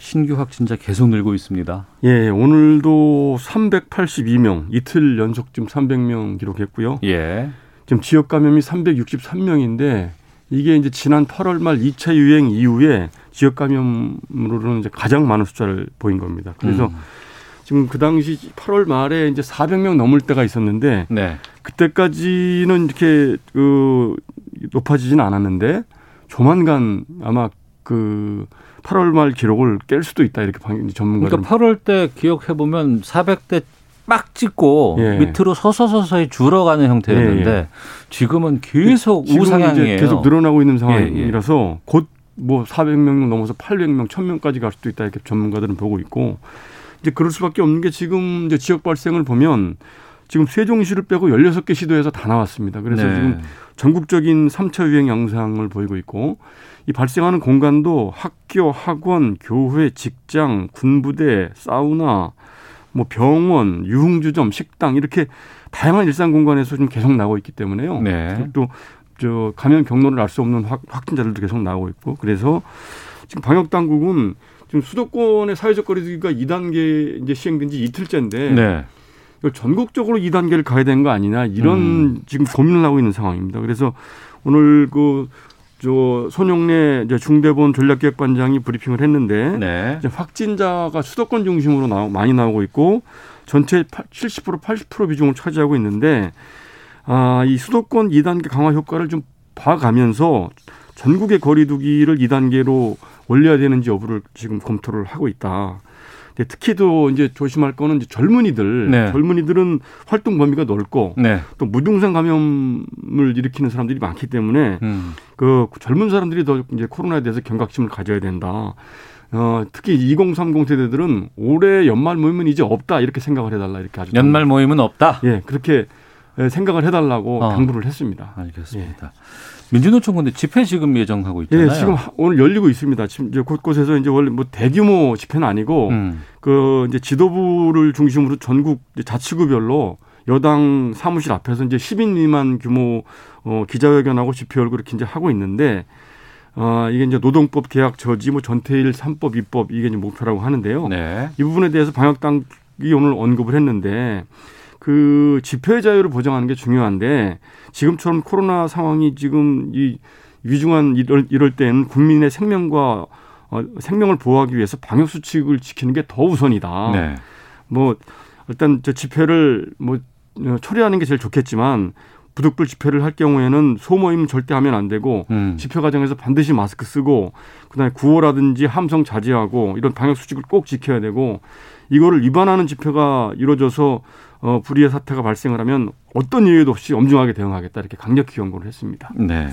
신규 확진자 계속 늘고 있습니다. 예, 오늘도 382명, 이틀 연속 지금 300명 기록했고요. 예, 지금 지역 감염이 363명인데 이게 이제 지난 8월 말 2차 유행 이후에 지역 감염으로는 이제 가장 많은 숫자를 보인 겁니다. 그래서 음. 지금 그 당시 8월 말에 이제 400명 넘을 때가 있었는데 네, 그때까지는 이렇게 그 높아지진 않았는데 조만간 아마 그 8월 말 기록을 깰 수도 있다 이렇게 방- 전문가들은 그러니까 8월 때 기억해 보면 400대 빡 찍고 예. 밑으로 서서 서서히 줄어가는 형태였는데 예, 예. 지금은 계속 지금 우상향이에요. 계속 늘어나고 있는 예, 상황이라서 곧뭐 400명 넘어서 800명, 1000명까지 갈 수도 있다 이렇게 전문가들은 보고 있고 이제 그럴 수밖에 없는 게 지금 이제 지역 발생을 보면 지금 세종시를 빼고 16개 시도에서 다 나왔습니다. 그래서 네. 지금 전국적인 3차 유행 양상을 보이고 있고 이 발생하는 공간도 학교, 학원, 교회, 직장, 군부대, 사우나, 뭐 병원, 유흥주점, 식당 이렇게 다양한 일상 공간에서 좀 계속 나오고 있기 때문에요. 네. 또저 감염 경로를 알 수 없는 확, 확진자들도 계속 나오고 있고 그래서 지금 방역 당국은 지금 수도권의 사회적 거리두기가 2단계 이제 시행된 지 이틀째인데 네. 이걸 전국적으로 2단계를 가야 되는 거 아니냐 이런 음. 지금 고민을 하고 있는 상황입니다. 그래서 오늘 그 저 손용래 이제 중대본 전략기획반장이 브리핑을 했는데 네. 이제 확진자가 수도권 중심으로 나오, 많이 나오고 있고 전체 70% 80% 비중을 차지하고 있는데 아, 이 수도권 2단계 강화 효과를 좀 봐가면서 전국의 거리두기를 2단계로 올려야 되는지 여부를 지금 검토를 하고 있다. 근데 특히 또 이제 조심할 거는 이제 젊은이들, 네. 젊은이들은 활동 범위가 넓고 네. 또 무증상 감염을 일으키는 사람들이 많기 때문에 음. 그 젊은 사람들이 더 이제 코로나에 대해서 경각심을 가져야 된다. 어, 특히 2030 세대들은 올해 연말 모임은 이제 없다 이렇게 생각을 해달라 이렇게 아주 연말 모임은 없다. 예 그렇게 생각을 해달라고 어. 당부를 했습니다. 알겠습니다. 민주노총 근데 집회 지금 예정하고 있잖아요. 예, 지금 하- 오늘 열리고 있습니다. 지금 이제 곳곳에서 이제 원래 뭐 대규모 집회는 아니고 음. 그 이제 지도부를 중심으로 전국 자치구별로 여당 사무실 앞에서 이제 10인 미만 규모 어 기자회견하고 집회 열고 이렇게 이제 하고 있는데 어 이게 이제 노동법 계약 저지 뭐 전태일 3법 2법 이게 이제 목표라고 하는데요. 네. 이 부분에 대해서 방역 당국이 오늘 언급을 했는데 그 집회 자유를 보장하는 게 중요한데 지금처럼 코로나 상황이 지금 이 위중한 이럴, 이럴 때는 국민의 생명과 어, 생명을 보호하기 위해서 방역 수칙을 지키는 게 더 우선이다. 네. 뭐 일단 저 집회를 뭐 어, 초래하는 게 제일 좋겠지만 부득불 집회를 할 경우에는 소모임 절대 하면 안 되고 음. 집회 과정에서 반드시 마스크 쓰고 그다음에 구호라든지 함성 자제하고 이런 방역 수칙을 꼭 지켜야 되고 이거를 위반하는 집회가 이루어져서 어, 불의의 사태가 발생을 하면 어떤 이유도 없이 엄중하게 대응하겠다 이렇게 강력히 경고를 했습니다. 네.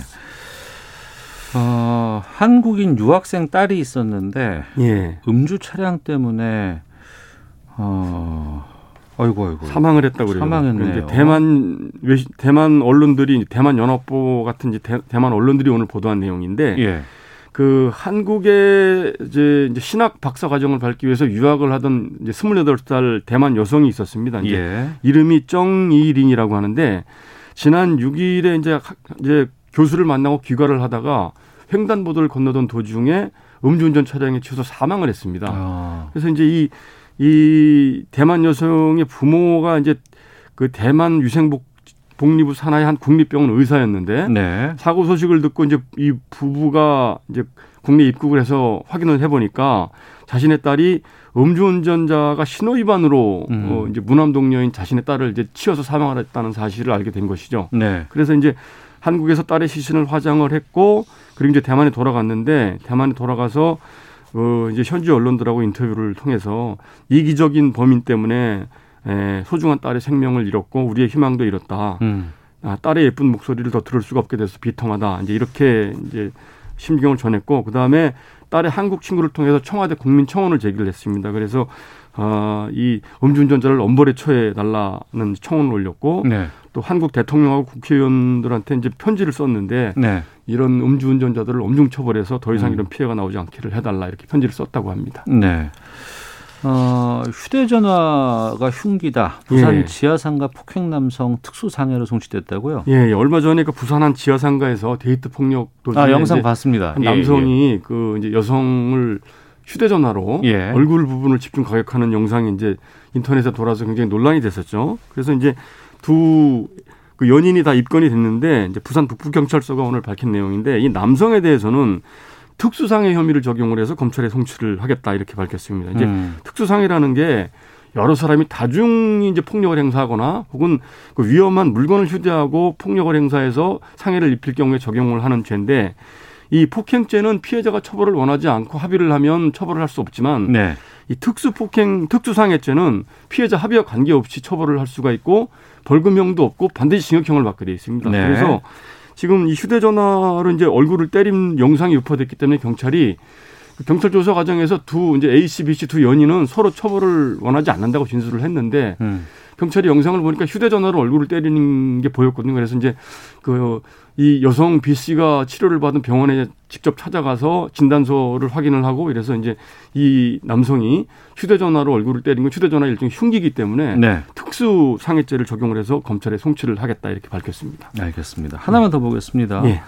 어, 한국인 유학생 딸이 있었는데 예. 음주 차량 때문에 어, 아이고 아이고 사망을 했다고 그래요. 사망했네요. 이제 대만 외시, 대만 언론들이 대만 연합보 같은 이제 대, 대만 언론들이 오늘 보도한 내용인데 예. 그 한국의 이제, 신학 박사 과정을 밟기 위해서 유학을 하던 이제 28살 대만 여성이 있었습니다. 이제 예. 이름이 정이린이라고 하는데 지난 6일에 이제 학- 이제 교수를 만나고 귀가를 하다가 횡단보도를 건너던 도중에 음주운전 차량에 치여서 사망을 했습니다. 아, 그래서 이제 이, 이 대만 여성의 부모가 이제 그 대만 위생복 복리부 산하의 한 국립병원 의사였는데 네. 사고 소식을 듣고 이제 이 부부가 이제 국내 입국을 해서 확인을 해보니까 자신의 딸이 음주운전자가 신호위반으로 음. 어, 이제 무남동녀인 자신의 딸을 이제 치어서 사망하였다는 사실을 알게 된 것이죠. 네. 그래서 이제 한국에서 딸의 시신을 화장을 했고 그리고 이제 대만에 돌아갔는데 대만에 돌아가서 어 이제 현지 언론들하고 인터뷰를 통해서 이기적인 범인 때문에 에, 소중한 딸의 생명을 잃었고 우리의 희망도 잃었다. 음. 아, 딸의 예쁜 목소리를 더 들을 수가 없게 돼서 비통하다. 이제 이렇게 이제 심경을 전했고 그 다음에 딸의 한국 친구를 통해서 청와대 국민청원을 제기를 했습니다. 그래서 어, 이 음주운전자를 엄벌에 처해 달라는 청원을 올렸고 네. 또 한국 대통령하고 국회의원들한테 이제 편지를 썼는데 네. 이런 음주운전자들을 엄중 처벌해서 더 이상 음. 이런 피해가 나오지 않기를 해달라 이렇게 편지를 썼다고 합니다. 네. 어, 휴대전화가 흉기다. 부산 예. 지하상가 폭행 남성 특수상해로 송치됐다고요? 예, 예, 얼마 전에 그 부산 한 지하상가에서 데이트 폭력 도중에 아, 영상 봤습니다. 한 예, 남성이 그 이제 여성을 휴대전화로 예. 얼굴 부분을 집중 가격하는 영상이 이제 인터넷에 돌아서 굉장히 논란이 됐었죠. 그래서 이제 두 그 연인이 다 입건이 됐는데 이제 부산 북부경찰서가 오늘 밝힌 내용인데 이 남성에 대해서는 특수상해 혐의를 적용을 해서 검찰에 송치를 하겠다 이렇게 밝혔습니다. 이제 음. 특수상해라는 게 여러 사람이 다중이 이제 폭력을 행사하거나 혹은 그 위험한 물건을 휴대하고 폭력을 행사해서 상해를 입힐 경우에 적용을 하는 죄인데 이 폭행죄는 피해자가 처벌을 원하지 않고 합의를 하면 처벌을 할 수 없지만 네. 이 특수 폭행 특수상해죄는 피해자 합의와 관계없이 처벌을 할 수가 있고 벌금형도 없고 반드시 징역형을 받게 돼 있습니다. 네. 그래서 지금 이 휴대전화로 이제 얼굴을 때린 영상이 유포됐기 때문에 경찰이 그 경찰 조사 과정에서 두 이제 A 씨, B 씨 두 연인은 서로 처벌을 원하지 않는다고 진술을 했는데 음. 경찰이 영상을 보니까 휴대전화로 얼굴을 때리는 게 보였거든요. 그래서 이제 그 이 여성 B 씨가 치료를 받은 병원에 직접 찾아가서 진단서를 확인을 하고 이래서 이제 이 남성이 휴대전화로 얼굴을 때린 건 휴대전화 일종의 흉기이기 때문에 네. 특수 상해죄를 적용을 해서 검찰에 송치를 하겠다 이렇게 밝혔습니다. 알겠습니다. 하나만 더 보겠습니다. 예.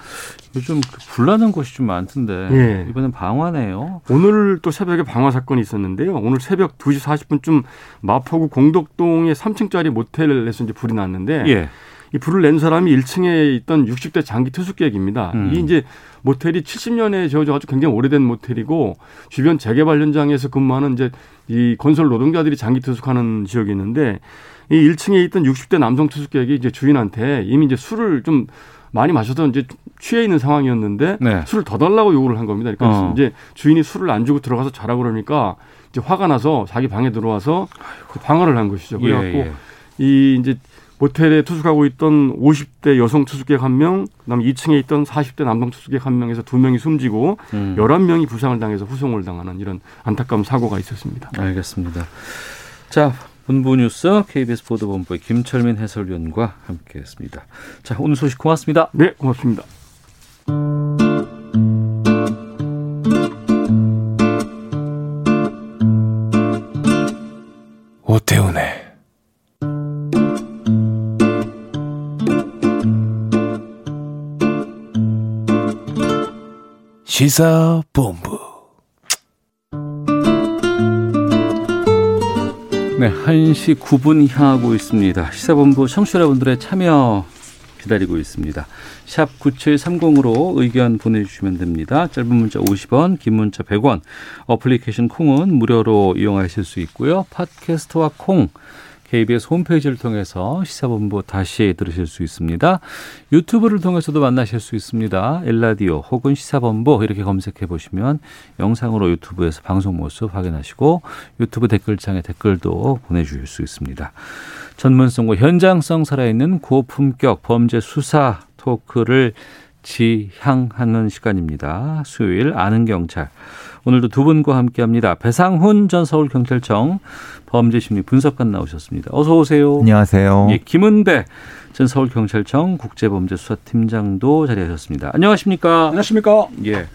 요즘 그 불나는 곳이 좀 많던데 예. 이번엔 방화네요. 오늘 또 새벽에 방화 사건이 있었는데요. 오늘 새벽 2시 40분쯤 마포구 공덕동의 3층짜리 모텔에서 이제 불이 났는데 예. 이 불을 낸 사람이 1층에 있던 60대 장기 투숙객입니다. 음. 이 이제 모텔이 70년에 지어져가지고 굉장히 오래된 모텔이고 주변 재개발 현장에서 근무하는 이제 이 건설 노동자들이 장기 투숙하는 지역이 있는데 이 1층에 있던 60대 남성 투숙객이 이제 주인한테 이미 이제 술을 좀 많이 마셔서 이제 취해 있는 상황이었는데 네. 술을 더 달라고 요구를 한 겁니다. 그러니까 어. 이제 주인이 술을 안 주고 들어가서 자라 그러니까 이제 화가 나서 자기 방에 들어와서 그 방어를 한 것이죠. 그래갖고 예, 예. 이 이제 모텔에 투숙하고 있던 50대 여성 투숙객 한 명, 그다음에 2층에 있던 40대 남성 투숙객 한 명에서 두 명이 숨지고 음. 11명이 부상을 당해서 후송을 당하는 이런 안타까운 사고가 있었습니다. 알겠습니다. 자, 본부 뉴스 KBS 보도본부의 김철민 해설위원과 함께했습니다. 자, 오늘 소식 고맙습니다. 네, 고맙습니다. 오태훈의 시사본부 네, 1시 9분 향하고 있습니다. 시사본부 청취자 여러분들의 참여 기다리고 있습니다. 샵 9730으로 의견 보내주시면 됩니다. 짧은 문자 50원, 긴 문자 100원, 어플리케이션 콩은 무료로 이용하실 수 있고요. 팟캐스트와 콩, KBS 홈페이지를 통해서 시사본부 다시 들으실 수 있습니다. 유튜브를 통해서도 만나실 수 있습니다. 엘라디오 혹은 시사본부 이렇게 검색해 보시면 영상으로 유튜브에서 방송 모습 확인하시고 유튜브 댓글창에 댓글도 보내주실 수 있습니다. 전문성과 현장성 살아있는 고품격 범죄 수사 토크를 지향하는 시간입니다. 수요일 아는 경찰. 오늘도 두 분과 함께합니다. 배상훈 전 서울경찰청 범죄심리 분석관 나오셨습니다. 어서 오세요. 안녕하세요. 예, 김은배 전 서울경찰청 국제범죄수사팀장도 자리하셨습니다. 안녕하십니까? 안녕하십니까? 예.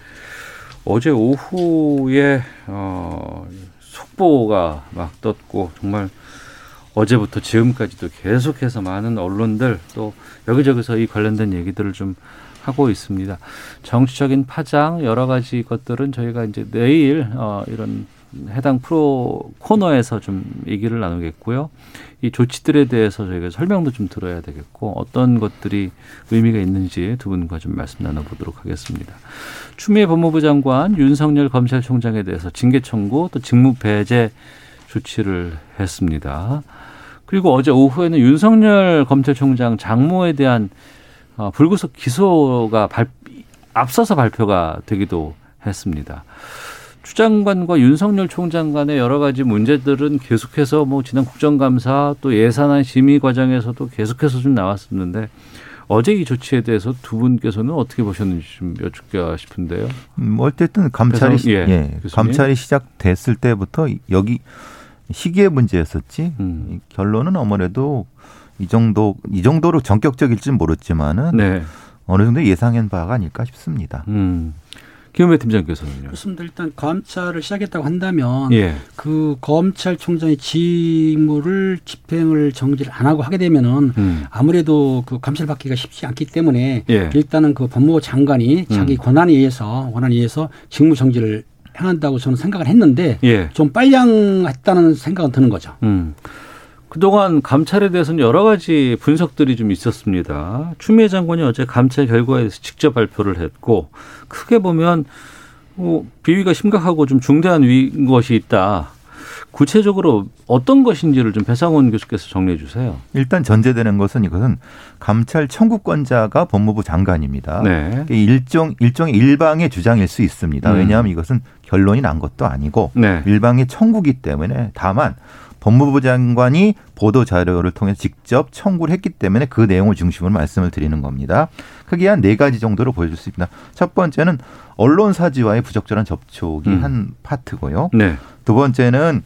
어제 오후에 어, 속보가 막 떴고 정말 어제부터 지금까지도 계속해서 많은 언론들 또 여기저기서 이 관련된 얘기들을 좀 하고 있습니다. 정치적인 파장 여러 가지 것들은 저희가 이제 내일 어, 이런 해당 프로 코너에서 좀 얘기를 나누겠고요. 이 조치들에 대해서 저희가 설명도 좀 들어야 되겠고 어떤 것들이 의미가 있는지 두 분과 좀 말씀 나눠보도록 하겠습니다. 추미애 법무부 장관 윤석열 검찰총장에 대해서 징계 청구 또 직무 배제 조치를 했습니다. 그리고 어제 오후에는 윤석열 검찰총장 장모에 대한 어, 불구속 기소가 발, 앞서서 발표가 되기도 했습니다. 추 장관과 윤석열 총장 간의 여러 가지 문제들은 계속해서 뭐 지난 국정감사 또 예산안 심의 과정에서도 계속해서 좀 나왔었는데 어제 이 조치에 대해서 두 분께서는 어떻게 보셨는지 좀 여쭙게 싶은데요. 음, 어쨌든 감찰이 배상, 예, 예, 감찰이 시작됐을 때부터 여기 시기의 문제였었지. 음. 결론은 아무래도 이 정도 이 정도로 전격적일지는 모르지만은 네. 어느 정도 예상한 바가 아닐까 싶습니다. 음. 김은배 팀장께서는요. 그렇습니다. 일단 감찰을 시작했다고 한다면 예. 그 검찰총장의 직무를 집행을 정지를 안 하고 하게 되면은 음. 아무래도 그 감찰 받기가 쉽지 않기 때문에 예. 일단은 그 법무부 장관이 자기 음. 권한에 의해서 권한에 의해서 직무 정지를 행한다고 저는 생각을 했는데 예. 좀 빨량 했다는 생각은 드는 거죠. 음. 그동안 감찰에 대해서는 여러 가지 분석들이 좀 있었습니다. 추미애 장관이 어제 감찰 결과에 대해서 직접 발표를 했고 크게 보면 뭐 비위가 심각하고 좀 중대한 위 것이 있다. 구체적으로 어떤 것인지를 좀 배상원 교수께서 정리해 주세요. 일단 전제되는 것은 이것은 감찰 청구권자가 법무부 장관입니다. 네. 일종 일종의 일방의 주장일 수 있습니다. 음. 왜냐하면 이것은 결론이 난 것도 아니고 네. 일방의 청구기 때문에 다만 법무부 장관이 보도 자료를 통해 직접 청구를 했기 때문에 그 내용을 중심으로 말씀을 드리는 겁니다. 크게 한 네 가지 정도로 보여줄 수 있습니다. 첫 번째는 언론 사지와의 부적절한 접촉이 음. 한 파트고요. 네. 두 번째는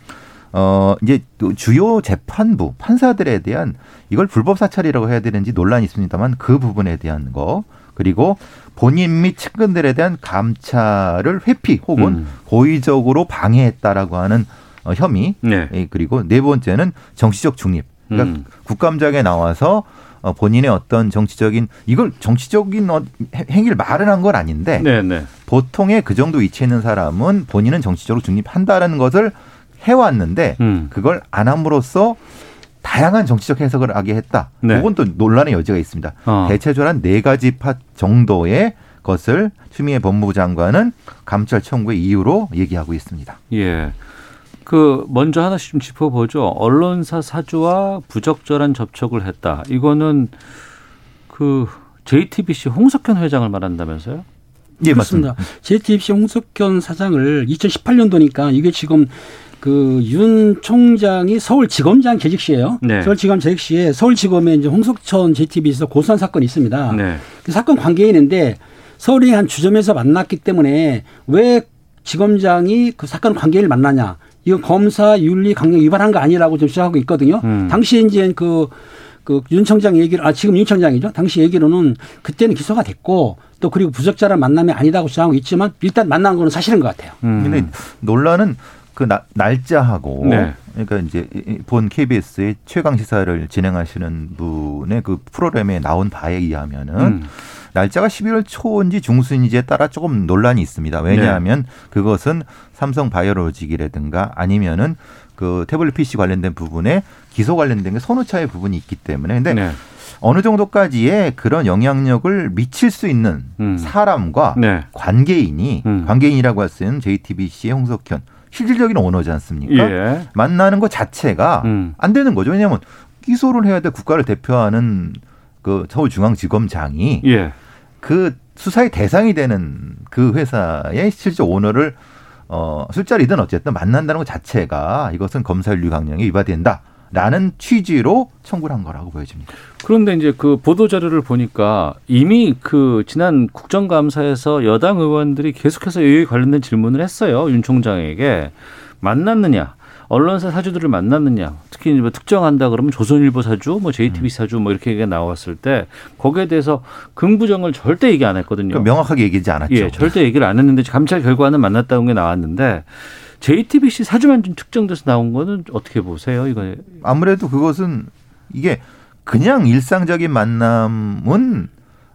어 이제 또 주요 재판부 판사들에 대한 이걸 불법 사찰이라고 해야 되는지 논란이 있습니다만 그 부분에 대한 거 그리고 본인 및 측근들에 대한 감찰을 회피 혹은 음. 고의적으로 방해했다라고 하는 어, 혐의 네. 예, 그리고 네 번째는 정치적 중립 그러니까 음. 국감장에 나와서 어, 본인의 어떤 정치적인 이걸 정치적인 어, 행- 행위를 말은 한건 아닌데 네, 네. 보통의 그 정도 위치에 있는 사람은 본인은 정치적으로 중립한다라는 것을 해왔는데 음. 그걸 안 함으로써 다양한 정치적 해석을 하게 했다. 네. 그건 또 논란의 여지가 있습니다. 어. 대체적으로 한네 가지 파 정도의 것을 추미애 법무부 장관은 감찰 청구의 이유로 얘기하고 있습니다. 예. 그 먼저 하나씩 좀 짚어보죠. 언론사 사주와 부적절한 접촉을 했다. 이거는 그 JTBC 홍석현 회장을 말한다면서요? 예, 그렇습니다. JTBC 홍석현 사장을 2018년도니까 이게 지금 그 윤 총장이 서울지검장 재직 시에요. 네. 서울지검 재직 시에 서울지검에 이제 홍석천 JTBC에서 고소한 사건이 있습니다. 네. 그 사건 관계인인데 서울의 한 주점에서 만났기 때문에 왜 지검장이 그 사건 관계인을 만나냐? 이거 검사 윤리 강령 위반한 거 아니라고 좀 주장하고 있거든요. 음. 당시에 이제 그, 그 윤 청장 얘기를, 아, 지금 윤 청장이죠. 당시 얘기로는 그때는 기소가 됐고 또 그리고 부적절한 만남이 아니라고 주장하고 있지만 일단 만난 거는 사실인 것 같아요. 음. 근데 논란은 그 나- 날짜하고 네. 그러니까 이제 이- 본 KBS의 최강 시사를 진행하시는 분의 그 프로그램에 나온 바에 의하면은 음. 날짜가 11월 초인지 중순인지에 따라 조금 논란이 있습니다. 왜냐하면 네. 그것은 삼성 바이오로직이라든가 아니면은 그 태블릿 PC 관련된 부분에 기소 관련된 게 선후차의 부분이 있기 때문에 근데 네. 어느 정도까지의 그런 영향력을 미칠 수 있는 음. 사람과 네. 관계인이 음. 관계인이라고 할 수 있는 JTBC의 홍석현 실질적인 오너지 않습니까? 예. 만나는 것 자체가 음. 안 되는 거죠. 왜냐하면 기소를 해야 돼 국가를 대표하는 그 서울중앙지검장이 예. 그 수사의 대상이 되는 그 회사의 실질 오너를 어 술자리든 어쨌든 만난다는 것 자체가 이것은 검사윤리 강령에 위반된다 라는 취지로 청구를 한 거라고 보여집니다. 그런데 이제 그 보도 자료를 보니까 이미 그 지난 국정감사에서 여당 의원들이 계속해서 여기 관련된 질문을 했어요. 윤 총장에게 만났느냐, 언론사 사주들을 만났느냐, 특히 뭐 특정한다 그러면 조선일보 사주, 뭐 JTBC 사주 뭐 이렇게 얘기가 나왔을 때 거기에 대해서 긍부정을 절대 얘기 안 했거든요. 그러니까 명확하게 얘기하지 않았죠. 예, 절대 얘기를 안 했는데 감찰 결과는 만났다는 게 나왔는데 JTBC 사주만 좀 특정돼서 나온 거는 어떻게 보세요? 이거 아무래도 그것은 이게 그냥 일상적인 만남은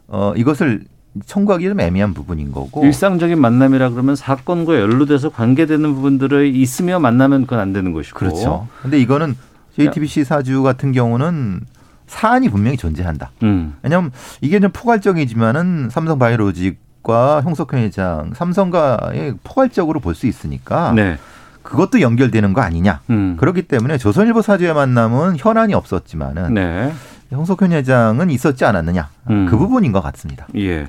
어 이것을 청구하기 좀 애매한 부분인 거고. 일상적인 만남이라 그러면 사건과 연루돼서 관계되는 부분들이 있으며 만나면 그건 안 되는 것이고. 그렇죠. 근데 이거는 JTBC 사주 같은 경우는 사안이 분명히 존재한다. 음. 왜냐하면 이게 좀 포괄적이지만은 삼성 바이오로직 과 홍석현 회장, 삼성과의 포괄적으로 볼 수 있으니까 네. 그것도 연결되는 거 아니냐. 음. 그렇기 때문에 조선일보 사주의 만남은 현안이 없었지만은 네. 홍석현 회장은 있었지 않았느냐. 음. 그 부분인 것 같습니다. 예.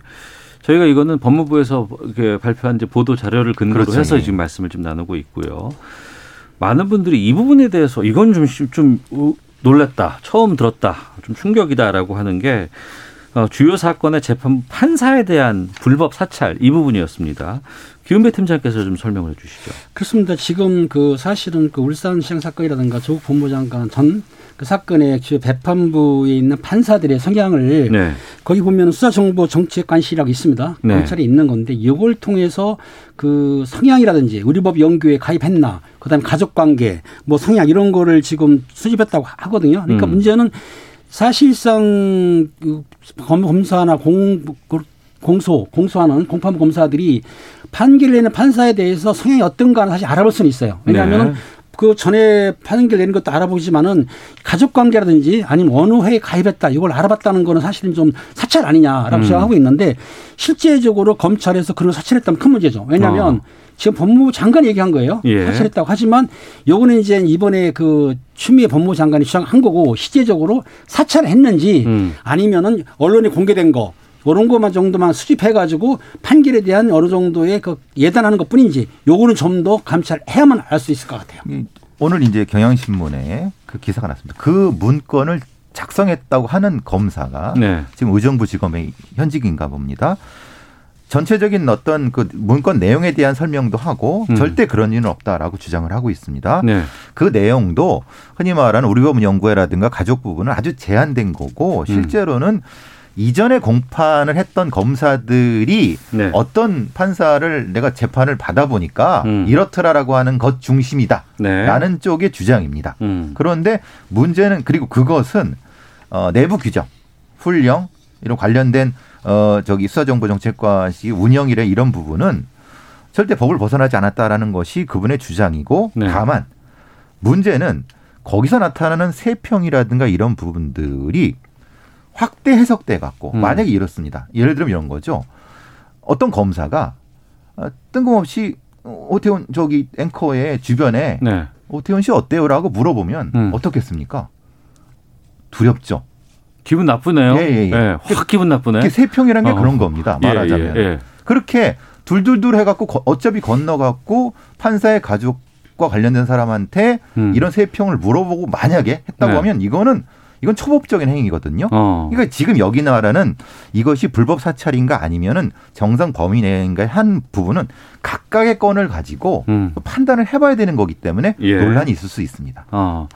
저희가 이거는 법무부에서 발표한 이제 보도 자료를 근거로 그렇죠. 해서 예. 지금 말씀을 좀 나누고 있고요. 많은 분들이 이 부분에 대해서 이건 좀, 시- 좀 우- 놀랬다. 처음 들었다. 좀 충격이다라고 하는 게 어, 주요 사건의 재판 판사에 대한 불법 사찰 이 부분이었습니다. 김은배 팀장께서 좀 설명을 해 주시죠. 그렇습니다. 지금 그 사실은 그 울산시장 사건이라든가 조국 법무장관 전 그 사건의 주요 재판부에 있는 판사들의 성향을 네. 거기 보면 수사정보 정책관실이라고 있습니다. 네. 검찰이 있는 건데 이걸 통해서 그 성향이라든지 의료법 연구에 가입했나, 그다음에 가족관계, 뭐 성향 이런 거를 지금 수집했다고 하거든요. 그러니까 음. 문제는 사실상 그 검- 검사나 공 공소 공소하는 공판부 검사들이 판결 내는 판사에 대해서 성향이 어떤가는 사실 알아볼 수는 있어요. 왜냐하면 네. 그 전에 판결 내는 것도 알아보지만은 가족 관계라든지 아니면 어느 회에 가입했다 이걸 알아봤다는 거는 사실은 좀 사찰 아니냐라고 음. 생각하고 있는데 실제적으로 검찰에서 그런 걸 사찰했다면 큰 문제죠. 왜냐하면 어. 지금 법무부 장관이 얘기한 거예요. 예. 사찰했다고 하지만 요거는 이제 이번에 그 추미애 법무부 장관이 주장한 거고 실제적으로 사찰을 했는지 음. 아니면은 언론에 공개된 거 이런 것만 정도만 수집해 가지고 판결에 대한 어느 정도의 그 예단하는 것 뿐인지 요거는 좀 더 감찰해야만 알 수 있을 것 같아요. 이- 오늘 이제 경향신문에 그 기사가 났습니다. 그 문건을 작성했다고 하는 검사가 네. 지금 의정부 지검의 현직인가 봅니다. 전체적인 어떤 그 문건 내용에 대한 설명도 하고 음. 절대 그런 일은 없다라고 주장을 하고 있습니다. 네. 그 내용도 흔히 말하는 우리법 연구회라든가 가족 부분은 아주 제한된 거고 음. 실제로는 이전에 공판을 했던 검사들이 네. 어떤 판사를 내가 재판을 받아보니까 음. 이렇더라라고 하는 것 중심이다. 네. 라는 쪽의 주장입니다. 음. 그런데 문제는 그리고 그것은 어, 내부 규정, 훈령 이런 관련된 어 저기 수사정보정책과시 운영이래 이런 부분은 절대 법을 벗어나지 않았다라는 것이 그분의 주장이고 네. 다만 문제는 거기서 나타나는 세평이라든가 이런 부분들이 확대 해석돼 갖고 음. 만약에 이렇습니다. 예를 들면 이런 거죠. 어떤 검사가 어, 뜬금없이 오태훈 저기 앵커의 주변에 네. 오태훈 씨 어때요라고 물어보면 음. 어떻겠습니까? 두렵죠. 기분 나쁘네요. 예, 예, 예. 확 기분 나쁘네. 그게 세평이라는 게 어. 그런 겁니다. 예, 말하자면 예, 예. 그렇게 둘둘둘 해갖고 거- 어차피 건너갖고 판사의 가족과 관련된 사람한테 음. 이런 세평을 물어보고 만약에 했다고 네. 하면 이거는 이건 초법적인 행위거든요. 어. 그러니까 지금 여기 나라는 이것이 불법 사찰인가 아니면은 정상 범위 내인가의 한 부분은 각각의 건을 가지고 음. 판단을 해봐야 되는 거기 때문에 예. 논란이 있을 수 있습니다. 어.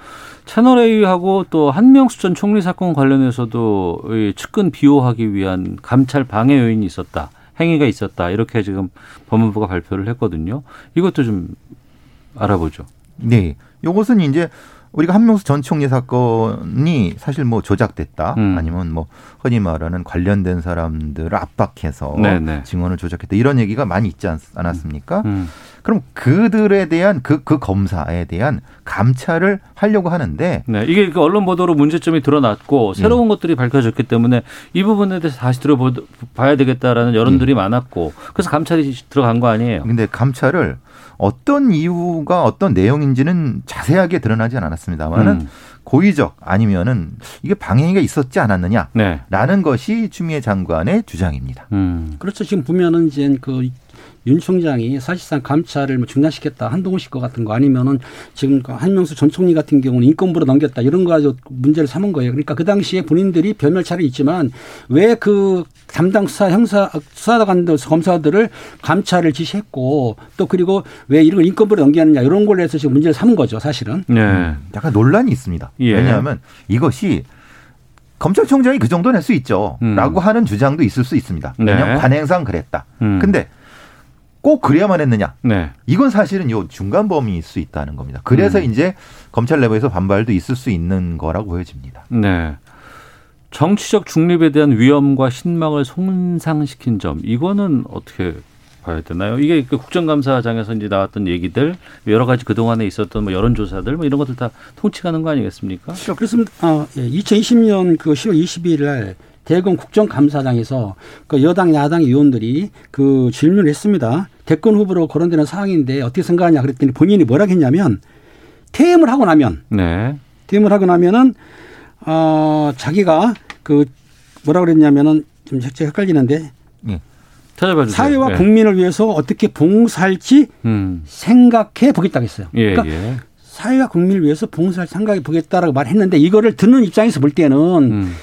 채널 A하고 또 한명수 전 총리 사건 관련해서도 이 측근 비호하기 위한 감찰 방해 요인이 있었다. 행위가 있었다. 이렇게 지금 법무부가 발표를 했거든요. 이것도 좀 알아보죠. 네. 요것은 이제 우리가 한명수 전 총리 사건이 사실 뭐 조작됐다 음. 아니면 뭐 흔히 말하는 관련된 사람들을 압박해서 네네. 증언을 조작했다 이런 얘기가 많이 있지 않, 않았습니까? 음. 그럼 그들에 대한 그, 그 검사에 대한 감찰을 하려고 하는데 네. 이게 그 언론 보도로 문제점이 드러났고 새로운 음. 것들이 밝혀졌기 때문에 이 부분에 대해서 다시 들어봐야 되겠다라는 여론들이 음. 많았고 그래서 감찰이 들어간 거 아니에요. 근데 감찰을 어떤 이유가 어떤 내용인지는 자세하게 드러나지 않았습니다만은 음. 고의적 아니면은 이게 방해가 있었지 않았느냐 네. 라는 것이 추미애 장관의 주장입니다. 음. 그렇죠. 지금 보면은 이제 그 윤 총장이 사실상 감찰을 뭐 중단시켰다 한동훈 씨것 같은 거 아니면은 지금 그 한명수 전 총리 같은 경우는 인권부로 넘겼다 이런 거 가지고 문제를 삼은 거예요. 그러니까 그 당시에 본인들이 변멸차를 있지만 왜 그 담당 수사 형사 수사관들 검사들을 감찰을 지시했고 또 그리고 왜 이런 걸 인권부로 넘기느냐 이런 걸로 해서 지금 문제를 삼은 거죠 사실은. 네. 약간 논란이 있습니다. 예. 왜냐하면 이것이 검찰총장이 그 정도 낼수 있죠. 음. 라고 하는 주장도 있을 수 있습니다. 네. 왜냐하면 관행상 그랬다. 음. 근데 꼭 그래야만 했느냐? 네. 이건 사실은 요 중간 범위일 수 있다는 겁니다. 그래서 음. 이제 검찰 내부에서 반발도 있을 수 있는 거라고 보여집니다. 네. 정치적 중립에 대한 위험과 신망을 손상시킨 점 이거는 어떻게 봐야 되나요? 이게 그 국정감사장에서 이제 나왔던 얘기들 여러 가지 그 동안에 있었던 뭐 여론조사들 뭐 이런 것들 다 통치하는 거 아니겠습니까? 그렇습니다. 어, 예. 2020년 그 10월 22일 날 대검 국정감사장에서 그 여당 야당 의원들이 그 질문을 했습니다. 대권 후보로 거론되는 사항인데 어떻게 생각하냐 그랬더니 본인이 뭐라 했냐면 퇴임을 하고 나면 네. 퇴임을 하고 나면은 어 자기가 그 뭐라 그랬냐면은 좀 제가 헷갈리는데 주세요. 사회와 네. 국민을 위해서 어떻게 봉사할지 음. 생각해 보겠다고 했어요. 예, 그러니까 예. 사회와 국민을 위해서 봉사할 생각해 보겠다라고 말했는데 이거를 듣는 입장에서 볼 때는 음.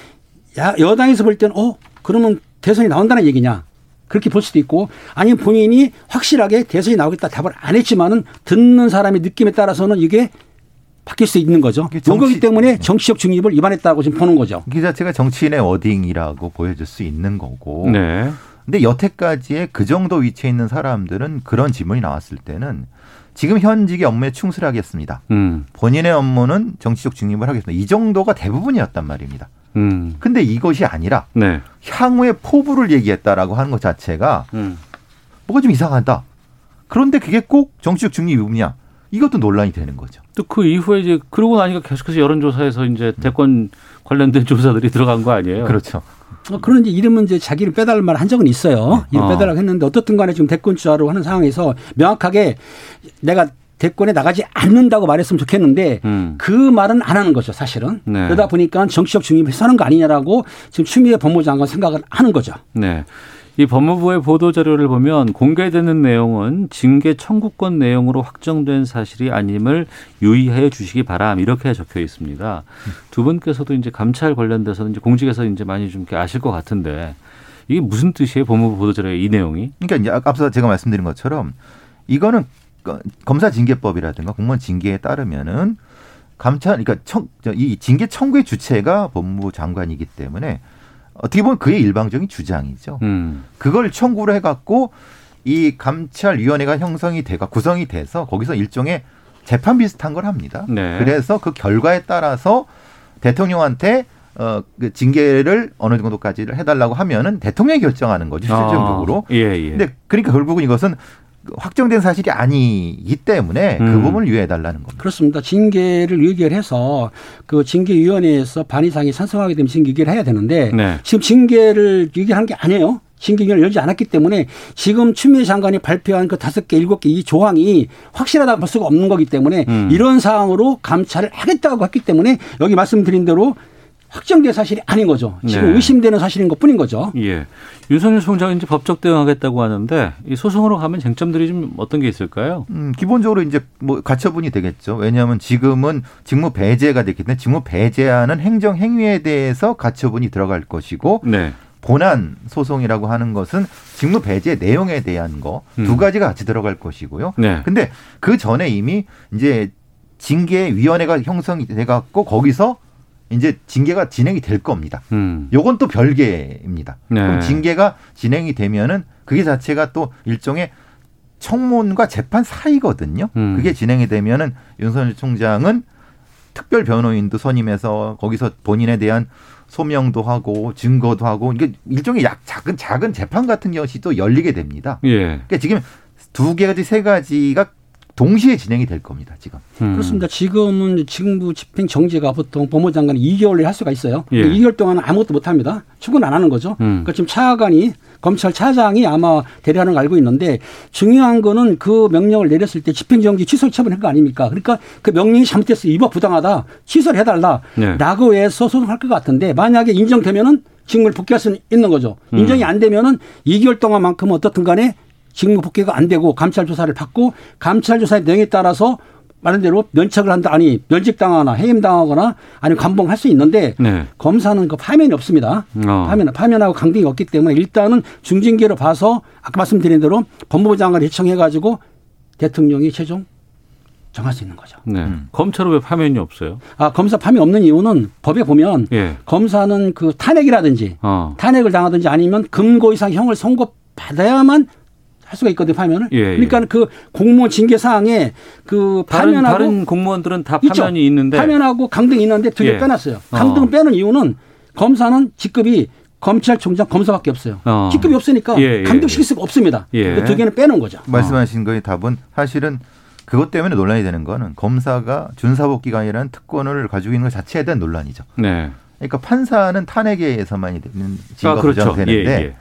야, 여당에서 볼 때는 어 그러면 대선이 나온다는 얘기냐 그렇게 볼 수도 있고 아니면 본인이 확실하게 대선이 나오겠다 답을 안 했지만은 듣는 사람의 느낌에 따라서는 이게 바뀔 수 있는 거죠. 요거기 때문에 정치적 중립을 위반했다고 지금 보는 거죠. 그 자체가 정치인의 워딩이라고 보여줄 수 있는 거고. 네. 근데 여태까지의 그 정도 위치에 있는 사람들은 그런 질문이 나왔을 때는 지금 현직의 업무에 충실하겠습니다. 음. 본인의 업무는 정치적 중립을 하겠습니다. 이 정도가 대부분이었단 말입니다. 음. 근데 이것이 아니라 네. 향후의 포부를 얘기했다라고 하는 것 자체가 음. 뭐가 좀 이상하다. 그런데 그게 꼭 정치적 중립이냐? 이것도 논란이 되는 거죠. 또 그 이후에 이제 그러고 나니까 계속해서 여론조사에서 이제 대권 관련된 조사들이 들어간 거 아니에요? 그렇죠. 어, 그런 이제 이름은 이제 자기를 빼달을 말한 적은 있어요. 이름 어. 빼달라고 했는데 어떻든 간에 지금 대권 주자로 하는 상황에서 명확하게 내가 대권에 나가지 않는다고 말했으면 좋겠는데 음. 그 말은 안 하는 거죠, 사실은. 네. 그러다 보니까 정치적 중립을 선는 거 아니냐라고 지금 추미애 법무장관 생각을 하는 거죠. 네. 이 법무부의 보도 자료를 보면 공개되는 내용은 징계 청구권 내용으로 확정된 사실이 아님을 유의하여 주시기 바람 이렇게 적혀 있습니다. 두 분께서도 이제 감찰 관련돼서 이제 공직에서 이제 많이 좀 이렇게 아실 것 같은데 이게 무슨 뜻이에요? 법무부 보도 자료의 이 내용이? 그러니까 이제 앞서 제가 말씀드린 것처럼 이거는 그 검사 징계법이라든가 공무원 징계에 따르면은 감찰 그러니까 청, 저이 징계 청구의 주체가 법무부 장관이기 때문에 어떻게 보면 그의 일방적인 주장이죠. 음. 그걸 청구를 해갖고 이 감찰위원회가 형성이 돼가 구성이 돼서 거기서 일종의 재판 비슷한 걸 합니다. 네. 그래서 그 결과에 따라서 대통령한테 어, 그 징계를 어느 정도까지를 해달라고 하면은 대통령이 결정하는 거죠, 실질적으로. 아, 예, 예. 근데 그러니까 결국은 이것은 확정된 사실이 아니기 때문에 그 음. 부분을 유예해달라는 겁니다. 그렇습니다. 징계를 의결해서 그 징계위원회에서 반 이상이 찬성하게 되면 징계 의결을 해야 되는데 네. 지금 징계를 의결한 게 아니에요. 징계위원회를 열지 않았기 때문에 지금 추미애 장관이 발표한 그 다섯 개, 일곱 개 이 조항이 확실하다고 볼 수가 없는 거기 때문에 음. 이런 사항으로 감찰을 하겠다고 했기 때문에 여기 말씀드린 대로 확정된 사실이 아닌 거죠. 지금 네. 의심되는 사실인 것 뿐인 거죠. 예. 윤석열 총장은 이제 법적 대응하겠다고 하는데 이 소송으로 가면 쟁점들이 좀 어떤 게 있을까요? 음, 기본적으로 이제 뭐 가처분이 되겠죠. 왜냐하면 지금은 직무 배제가 됐기 때문에 직무 배제하는 행정 행위에 대해서 가처분이 들어갈 것이고 네. 본안 소송이라고 하는 것은 직무 배제 내용에 대한 거두 음. 가지가 같이 들어갈 것이고요. 네. 근데 그 전에 이미 이제 징계위원회가 형성이 돼 갖고 거기서 이제 징계가 진행이 될 겁니다. 음. 요건 또 별개입니다. 네. 그럼 징계가 진행이 되면은 그게 자체가 또 일종의 청문과 재판 사이거든요. 음. 그게 진행이 되면은 윤석열 총장은 특별 변호인도 선임해서 거기서 본인에 대한 소명도 하고 증거도 하고 이게 일종의 약 작은 작은 재판 같은 것이 또 열리게 됩니다. 예. 그러니까 지금 두 가지 세 가지가 동시에 진행이 될 겁니다. 지금. 음. 그렇습니다. 지금은 직무 집행 정지가 보통 법무장관이 2개월에 할 수가 있어요. 예. 2개월 동안은 아무것도 못 합니다. 출근 안 하는 거죠. 음. 그러니까 지금 차관이 검찰 차장이 아마 대리하는 걸 알고 있는데 중요한 거는 그 명령을 내렸을 때 집행정지 취소 처분한 거 아닙니까? 그러니까 그 명령이 잘못됐어. 위법 부당하다. 취소를 해달라. 네. 라고 해서 소송할 것 같은데 만약에 인정되면은 직무를 복귀할 수 있는 거죠. 음. 인정이 안 되면은 2개월 동안만큼은 어떻든 간에 직무 복귀가 안 되고 감찰 조사를 받고 감찰 조사의 내용에 따라서 말한 대로 면책을 한다 아니 면직당하거나 해임당하거나 아니면 감봉할 수 있는데 네. 검사는 그 파면이 없습니다. 어. 파면 파면하고 강등이 없기 때문에 일단은 중징계로 봐서 아까 말씀드린 대로 법무부 장관을 요청해 가지고 대통령이 최종 정할 수 있는 거죠. 네. 음. 검찰은 왜 파면이 없어요? 아 검사 파면 없는 이유는 법에 보면 예. 검사는 그 탄핵이라든지 어. 탄핵을 당하든지 아니면 금고 이상 형을 선고 받아야만 할 수가 있거든요 파면을. 예, 예. 그러니까 그 공무원 징계 사항에 그 다른 파면하고 다른 공무원들은 다 있죠. 파면이 있는데 파면하고 강등이 있는데 두개 예. 빼놨어요. 어. 강등 빼는 이유는 검사는 직급이 검찰총장 검사밖에 없어요. 어. 직급이 없으니까 예, 예, 감독시킬 수가 없습니다. 예. 그두 개는 빼놓은 거죠. 말씀하신 거의 답은 사실은 그것 때문에 논란이 되는 거는 검사가 준사법 기관이라는 특권을 가지고 있는 것 자체에 대한 논란이죠. 네. 그러니까 판사는 탄핵에 의해서만 되는 아, 지위가 그렇죠. 예, 예.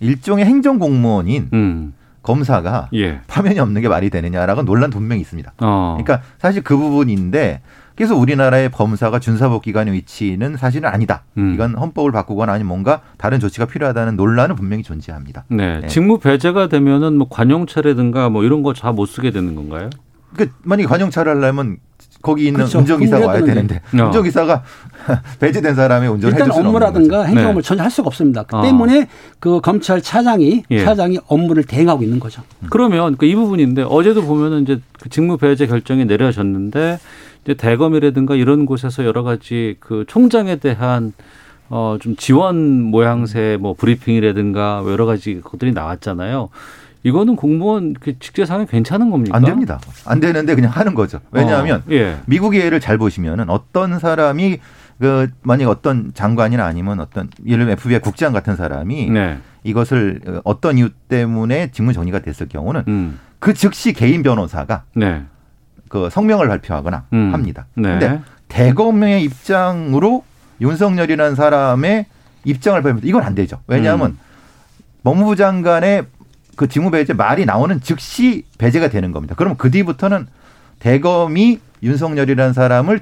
일종의 행정 공무원인 음. 검사가 예. 파면이 없는 게 말이 되느냐라고 논란 분명히 있습니다. 어. 그러니까 사실 그 부분인데 그래서 우리나라의 검사가 준사법 기관의 위치는 사실은 아니다. 음. 이건 헌법을 바꾸거나 아니면 뭔가 다른 조치가 필요하다는 논란은 분명히 존재합니다. 네. 네. 직무 배제가 되면은 뭐 관용차라든가 뭐 이런 거 다 못 쓰게 되는 건가요? 그 만약에 관용차를 하려면 거기 있는 그렇죠. 운전기사가 와야 되는데 어. 운전기사가 배제된 사람의 운전을 일단. 업무라든가 행정업을 네. 전혀 할 수가 없습니다. 그 어. 때문에 그 검찰 차장이 예. 차장이 업무를 대행하고 있는 거죠. 그러면 그 이 부분인데 어제도 보면은 이제 그 직무 배제 결정이 내려졌는데 이제 대검이라든가 이런 곳에서 여러 가지 그 총장에 대한 어 좀 지원 모양새 뭐 브리핑이라든가 여러 가지 것들이 나왔잖아요. 이거는 공무원 그 직제상에 괜찮은 겁니까? 안 됩니다. 안 되는데 그냥 하는 거죠. 왜냐하면 어, 예. 미국의 예를 잘 보시면은 어떤 사람이 그 만약 어떤 장관이나 아니면 어떤 예를 들면 FBI 국장 같은 사람이 네. 이것을 어떤 이유 때문에 직무 정리가 됐을 경우는 음. 그 즉시 개인 변호사가 네. 그 성명을 발표하거나 음. 합니다. 네. 근데 대검의 입장으로 윤석열이라는 사람의 입장을 발표 이건 안 되죠. 왜냐하면 음. 법무부 장관의 그 직무 배제 말이 나오는 즉시 배제가 되는 겁니다. 그럼 그 뒤부터는 대검이 윤석열이라는 사람을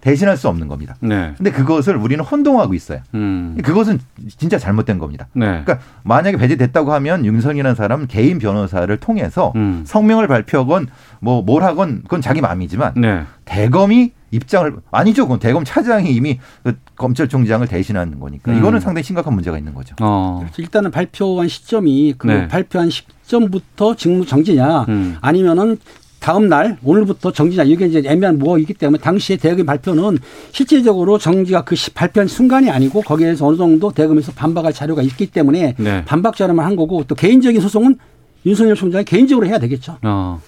대신할 수 없는 겁니다. 네. 근데 그것을 우리는 혼동하고 있어요. 음. 그것은 진짜 잘못된 겁니다. 네. 그러니까 만약에 배제됐다고 하면 윤석이라는 사람은 개인 변호사를 통해서 음. 성명을 발표하건 뭐 뭘 하건 그건 자기 마음이지만 네. 대검이 입장을 아니죠. 그건 대검 차장이 이미 그 검찰총장을 대신하는 거니까 음. 이거는 상당히 심각한 문제가 있는 거죠. 어. 그래서 일단은 발표한 시점이 그 네. 발표한 시점부터 직무 정지냐 음. 아니면은 다음 날 오늘부터 정지냐 이게 이제 애매한 뭐이기 때문에 당시에 대검 발표는 실질적으로 정지가 그 시- 발표한 순간이 아니고 거기에서 어느 정도 대검에서 반박할 자료가 있기 때문에 네. 반박 자료만 한 거고 또 개인적인 소송은 윤석열 총장이 개인적으로 해야 되겠죠. 어.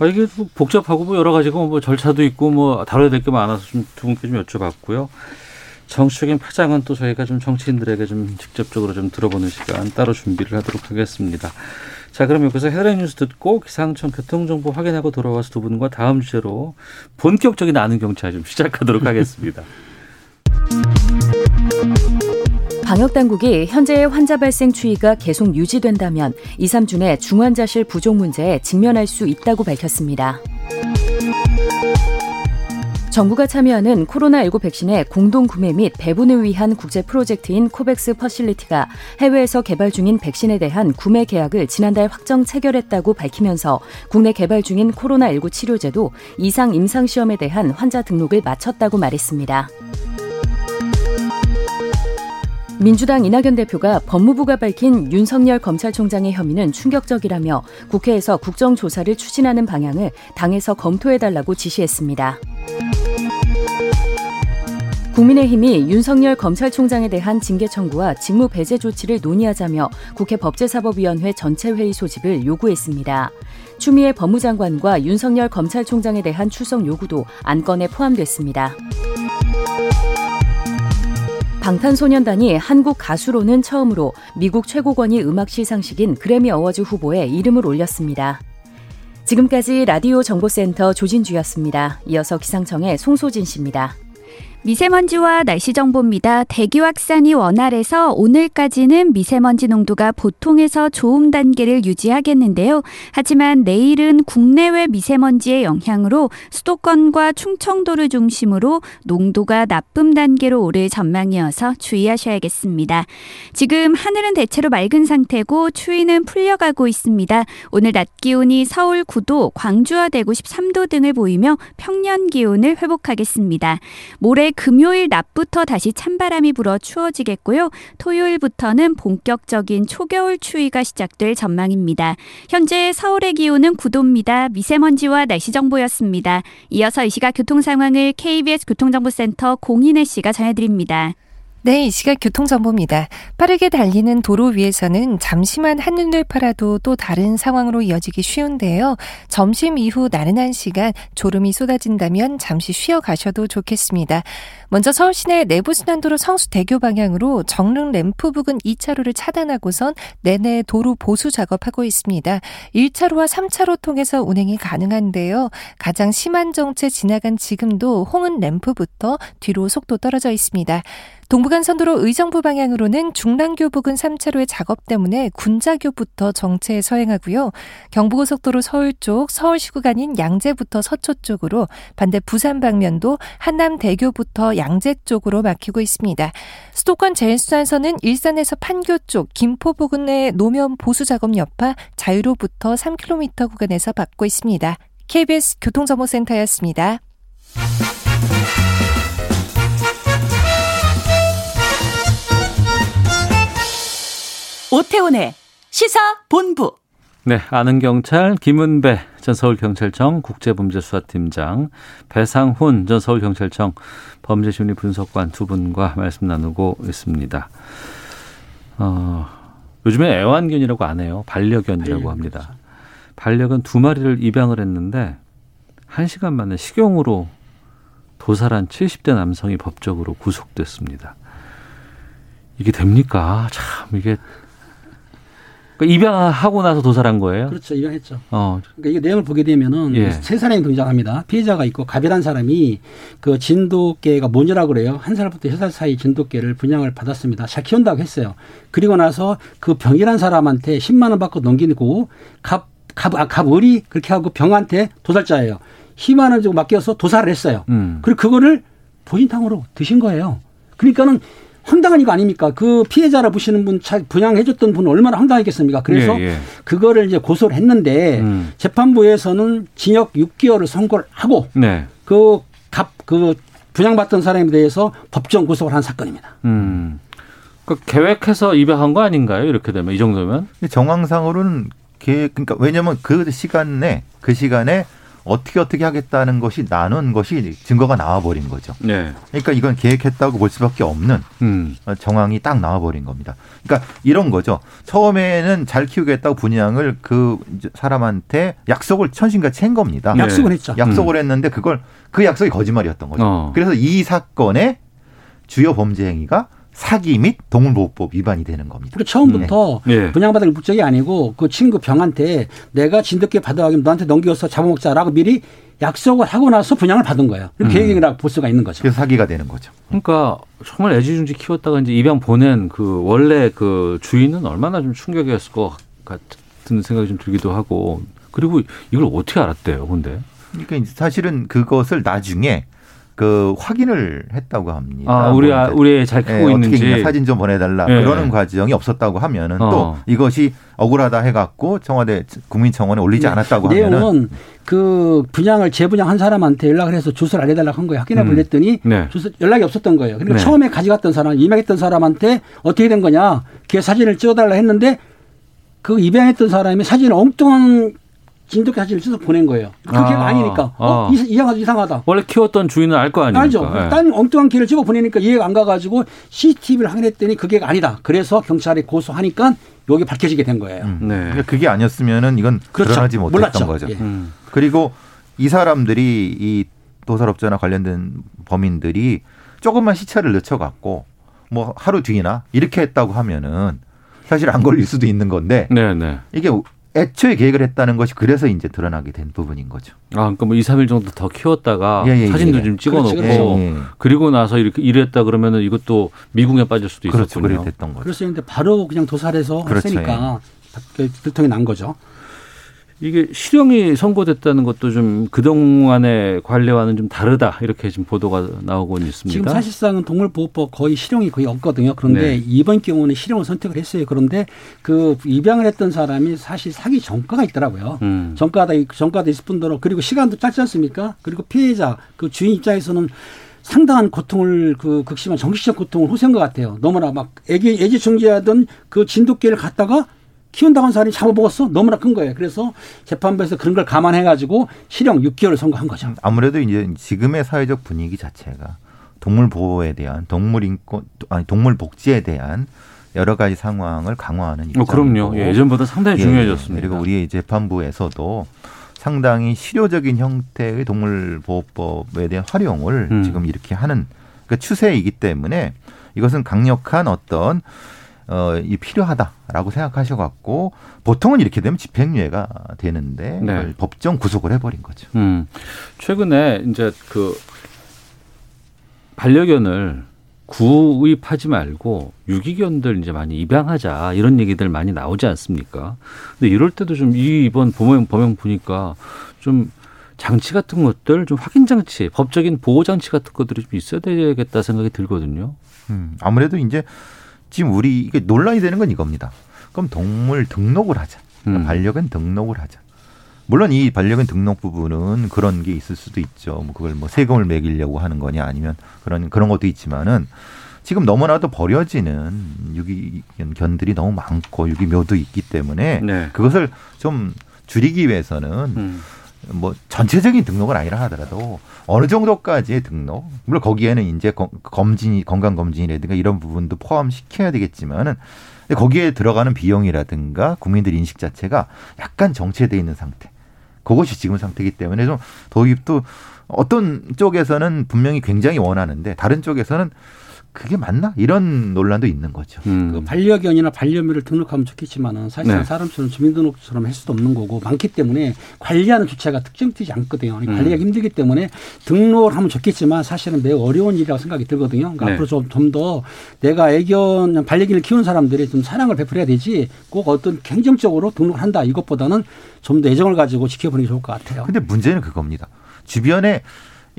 아, 이게 또 복잡하고 뭐 여러 가지가 뭐 절차도 있고 뭐 다뤄야 될 게 많아서 좀 두 분께 좀 여쭤봤고요. 정치적인 파장은 또 저희가 좀 정치인들에게 좀 직접적으로 좀 들어보는 시간 따로 준비를 하도록 하겠습니다. 자, 그럼 여기서 헤드라인 뉴스 듣고 기상청 교통정보 확인하고 돌아와서 두 분과 다음 주제로 본격적인 아는 경찰 좀 시작하도록 하겠습니다. 방역 당국이 현재의 환자 발생 추이가 계속 유지된다면 2, 3주 내 중환자실 부족 문제에 직면할 수 있다고 밝혔습니다. 정부가 참여하는 코로나19 백신의 공동 구매 및 배분을 위한 국제 프로젝트인 코백스 퍼실리티가 해외에서 개발 중인 백신에 대한 구매 계약을 지난달 확정 체결했다고 밝히면서 국내 개발 중인 코로나19 치료제도 이상 임상 시험에 대한 환자 등록을 마쳤다고 말했습니다. 민주당 이낙연 대표가 법무부가 밝힌 윤석열 검찰총장의 혐의는 충격적이라며 국회에서 국정조사를 추진하는 방향을 당에서 검토해달라고 지시했습니다. 국민의힘이 윤석열 검찰총장에 대한 징계 청구와 직무 배제 조치를 논의하자며 국회 법제사법위원회 전체 회의 소집을 요구했습니다. 추미애 법무장관과 윤석열 검찰총장에 대한 출석 요구도 안건에 포함됐습니다. 방탄소년단이 한국 가수로는 처음으로 미국 최고권위 음악 시상식인 그래미 어워즈 후보에 이름을 올렸습니다. 지금까지 라디오 정보센터 조진주였습니다. 이어서 기상청의 송소진 씨입니다. 미세먼지와 날씨 정보입니다. 대기 확산이 원활해서 오늘까지는 미세먼지 농도가 보통에서 좋음 단계를 유지하겠는데요. 하지만 내일은 국내외 미세먼지의 영향으로 수도권과 충청도를 중심으로 농도가 나쁨 단계로 오를 전망이어서 주의하셔야겠습니다. 지금 하늘은 대체로 맑은 상태고 추위는 풀려가고 있습니다. 오늘 낮 기온이 서울 9도, 광주와 대구 13도 등을 보이며 평년 기온을 회복하겠습니다. 모레 금요일 낮부터 다시 찬바람이 불어 추워지겠고요. 토요일부터는 본격적인 초겨울 추위가 시작될 전망입니다. 현재 서울의 기온은 9도입니다. 미세먼지와 날씨 정보였습니다. 이어서 이 시각 교통 상황을 KBS 교통정보센터 공인혜 씨가 전해드립니다. 네, 이 시각 교통정보입니다. 빠르게 달리는 도로 위에서는 잠시만 한눈을 팔아도 또 다른 상황으로 이어지기 쉬운데요. 점심 이후 나른한 시간 졸음이 쏟아진다면 잠시 쉬어 가셔도 좋겠습니다. 먼저 서울 시내 내부순환도로 성수대교 방향으로 정릉 램프 부근 2차로를 차단하고선 내내 도로 보수 작업하고 있습니다. 1차로와 3차로 통해서 운행이 가능한데요. 가장 심한 정체 지나간 지금도 홍은 램프부터 뒤로 속도 떨어져 있습니다. 동부간선도로 의정부 방향으로는 중랑교 부근 3차로의 작업 때문에 군자교부터 정체에 서행하고요. 경부고속도로 서울 쪽 서울시 구간인 양재부터 서초 쪽으로 반대 부산 방면도 한남대교부터 양재 쪽으로 막히고 있습니다. 수도권 제일수단선은 일산에서 판교 쪽 김포 부근의 노면 보수 작업 여파 자유로부터 3km 구간에서 받고 있습니다. KBS 교통정보센터였습니다. 오태훈의 시사 본부. 네, 아는 경찰 김은배 전 서울경찰청 국제범죄수사팀장, 배상훈 전 서울경찰청 범죄심리 분석관 두 분과 말씀 나누고 있습니다. 어, 요즘에 애완견이라고 안 해요. 반려견이라고 합니다. 반려견 두 마리를 입양을 했는데 한 시간 만에 식용으로 도살한 70대 남성이 법적으로 구속됐습니다. 이게 됩니까? 참 이게 그러니까 입양하고 나서 도살한 거예요? 그렇죠. 입양했죠. 어. 그러니까 이게 내용을 보게 되면은 예. 세 사람이 등장합니다. 피해자가 있고 갑이란 사람이 그 진돗개가 뭔지라 그래요. 한 살부터 여섯 살 사이 진돗개를 분양을 받았습니다. 잘 키운다고 했어요. 그리고 나서 그 병이란 사람한테 10만 원 받고 넘기고 갑, 갑, 아, 갑을이 그렇게 하고 병한테 도살자예요. 10만 원 주고 맡겨서 도살을 했어요. 음. 그리고 그거를 보인탕으로 드신 거예요. 그러니까는 황당한 이거 아닙니까? 그 피해자라 보시는 분, 차- 분양해줬던 분은 얼마나 황당했겠습니까? 그래서 예, 예. 그거를 이제 고소를 했는데 음. 재판부에서는 징역 6개월을 선고를 하고 네. 그 갑, 그 분양받던 사람에 대해서 법정 구속을 한 사건입니다. 음. 그 계획해서 입양한 거 아닌가요? 이렇게 되면 이 정도면? 정황상으로는 계획 그러니까 왜냐면 그 시간에 그 시간에 어떻게 어떻게 하겠다는 것이 나눈 것이 증거가 나와 버린 거죠. 네. 그러니까 이건 계획했다고 볼 수밖에 없는 음. 어, 정황이 딱 나와 버린 겁니다. 그러니까 이런 거죠. 처음에는 잘 키우겠다고 분양을 그 사람한테 약속을 천신같이 한 겁니다. 네. 약속을 했죠. 약속을 했는데 그걸 그 약속이 거짓말이었던 거죠. 어. 그래서 이 사건의 주요 범죄 행위가 사기 및 동물보호법 위반이 되는 겁니다. 그리고 처음부터 네. 분양받을 목적이 아니고 그 친구 병한테 내가 진돗개 받아가면 너한테 넘겨서 잡아먹자라고 미리 약속을 하고 나서 분양을 받은 거예요. 음. 계획이라고 볼 수가 있는 거죠. 그래서 사기가 되는 거죠. 그러니까 정말 애지중지 키웠다가 이제 입양 보낸 그 원래 그 주인은 얼마나 좀 충격이었을 것 같은 생각이 좀 들기도 하고 그리고 이걸 어떻게 알았대요, 근데? 그러니까 이제 사실은 그것을 나중에 그 확인을 했다고 합니다. 아, 우리 아, 뭐 우리 애잘 예, 크고 어떻게 있는지 사진 좀 보내달라 예. 그러는 과정이 없었다고 하면은 어. 또 이것이 억울하다 해갖고 청와대 국민청원에 올리지 네. 않았다고 하면은 내용은 그 분양을 재분양 한 사람한테 연락을 해서 주소를 알려달라고 한 거예요. 확인해 음. 보냈더니 네. 주소 연락이 없었던 거예요. 그러니까 네. 처음에 가져갔던 사람, 입양했던 사람한테 어떻게 된 거냐? 걔 사진을 찍어달라 했는데 그 입양했던 사람이 사진을 엉뚱한 진돗개 사진을 찍어서 보낸 거예요. 그게 아. 아, 니니까 어, 아. 이- 이상하다 이상하다. 원래 키웠던 주인은 알 거 아닙니까? 알죠. 예. 딴 엉뚱한 개를 찍어 보내니까 이해가 안 가가지고 CCTV를 확인했더니 그게 아니다. 그래서 경찰에 고소하니까 여기 밝혀지게 된 거예요. 네. 그러니까 그게 아니었으면은 이건 그렇죠. 드러나지 못했던 몰랐죠. 거죠. 예. 음. 그리고 이 사람들이 이 도살업자나 관련된 범인들이 조금만 시차를 늦춰갖고 뭐 하루 뒤나 이렇게 했다고 하면은 사실 안 걸릴 수도 있는 건데 네, 네. 이게 애초에 계획을 했다는 것이 그래서 이제 드러나게 된 부분인 거죠. 아, 그러니까 뭐 2, 3일 정도 더 키웠다가 예, 예, 사진도 예. 좀 찍어 놓고 그렇지, 그렇죠. 예, 예. 그리고 나서 이렇게 이랬다 그러면은 이것도 미궁에 빠질 수도 그렇죠. 있었군요. 그래 됐던 거죠. 그래서 근데 바로 그냥 도살해서 그렇죠. 했으니까 그 들통이 난 거죠. 이게 실형이 선고됐다는 것도 좀 그동안의 관례와는 좀 다르다 이렇게 지금 보도가 나오고 있습니다. 지금 사실상은 동물보호법 거의 실형이 거의 없거든요. 그런데 네. 이번 경우는 실형을 선택을 했어요. 그런데 그 입양을 했던 사람이 사실 사기 전과가 있더라고요. 음. 전과다 전과도 있을 뿐더러 그리고 시간도 짧지 않습니까? 그리고 피해자 그 주인 입장에서는 상당한 고통을 그 극심한 정신적 고통을 호소한 것 같아요. 너무나 막 애기 애지 중지하던 그 진돗개를 갖다가 키운다고 한 사람이 잡아먹었어. 너무나 큰 거예요. 그래서 재판부에서 그런 걸 감안해가지고 실형 6개월을 선고한 거죠. 아무래도 이제 지금의 사회적 분위기 자체가 동물 보호에 대한 동물 인권 아니 동물 복지에 대한 여러 가지 상황을 강화하는 어, 입장이고 그럼요. 예, 예전보다 상당히 예, 중요해졌습니다. 그리고 우리 재판부에서도 상당히 실효적인 형태의 동물보호법에 대한 활용을 음. 지금 이렇게 하는 그 추세이기 때문에 이것은 강력한 어떤 어, 이 필요하다라고 생각하셔갖고 보통은 이렇게 되면 집행유예가 되는데 네. 법정 구속을 해버린 거죠. 음, 최근에 이제 그 반려견을 구입하지 말고 유기견들 이제 많이 입양하자 이런 얘기들 많이 나오지 않습니까? 근데 이럴 때도 좀 이 이번 범행 범행 보니까 좀 장치 같은 것들 좀 확인 장치, 법적인 보호 장치 같은 것들이 좀 있어야 되겠다 생각이 들거든요. 음, 아무래도 이제 지금 우리 이게 논란이 되는 건 이겁니다. 그럼 동물 등록을 하자. 그러니까 음. 반려견 등록을 하자. 물론 이 반려견 등록 부분은 그런 게 있을 수도 있죠. 뭐 그걸 뭐 세금을 매기려고 하는 거냐 아니면 그런 그런 것도 있지만은 지금 너무나도 버려지는 유기견들이 너무 많고 유기묘도 있기 때문에 네. 그것을 좀 줄이기 위해서는 음. 뭐 전체적인 등록은 아니라 하더라도 어느 정도까지의 등록 물론 거기에는 이제 거- 검진 건강 검진이라든가 이런 부분도 포함시켜야 되겠지만은 거기에 들어가는 비용이라든가 국민들 인식 자체가 약간 정체돼 있는 상태. 그것이 지금 상태이기 때문에 좀 도입도 어떤 쪽에서는 분명히 굉장히 원하는데 다른 쪽에서는 그게 맞나 이런 논란도 있는 거죠. 음. 그 반려견이나 반려묘를 등록하면 좋겠지만은 사실상 네. 사람처럼 주민등록처럼 할 수도 없는 거고 많기 때문에 관리하는 주체가 특정되지 않거든요. 음. 관리가 힘들기 때문에 등록을 하면 좋겠지만 사실은 매우 어려운 일이라고 생각이 들거든요. 그러니까 네. 앞으로 좀 좀 더 내가 애견 반려견을 키우는 사람들이 좀 사랑을 베풀어야 되지 꼭 어떤 행정적으로 등록을 한다 이것보다는 좀 더 애정을 가지고 지켜보는 게 좋을 것 같아요. 근데 문제는 그겁니다. 주변에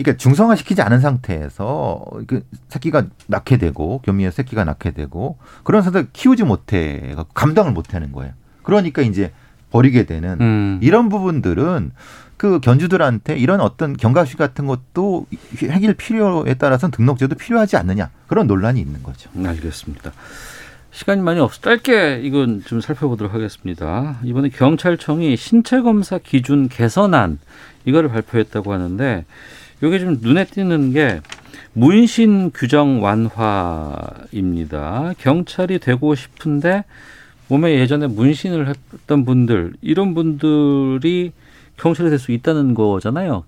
그러니까 중성화 시키지 않은 상태에서 그 새끼가 낳게 되고 교미의 새끼가 낳게 되고 그런 상태 키우지 못해 감당을 못 하는 거예요. 그러니까 이제 버리게 되는 음. 이런 부분들은 그 견주들한테 이런 어떤 경각심 같은 것도 해결 필요에 따라서는 등록제도 필요하지 않느냐 그런 논란이 있는 거죠. 알겠습니다. 시간이 많이 없어 짧게 이건 좀 살펴보도록 하겠습니다. 이번에 경찰청이 신체 검사 기준 개선안 이거를 발표했다고 하는데 이게 좀 눈에 띄는 게 문신 규정 완화입니다. 경찰이 되고 싶은데 몸에 예전에 문신을 했던 분들 이런 분들이 경찰이 될 수 있다는 거잖아요.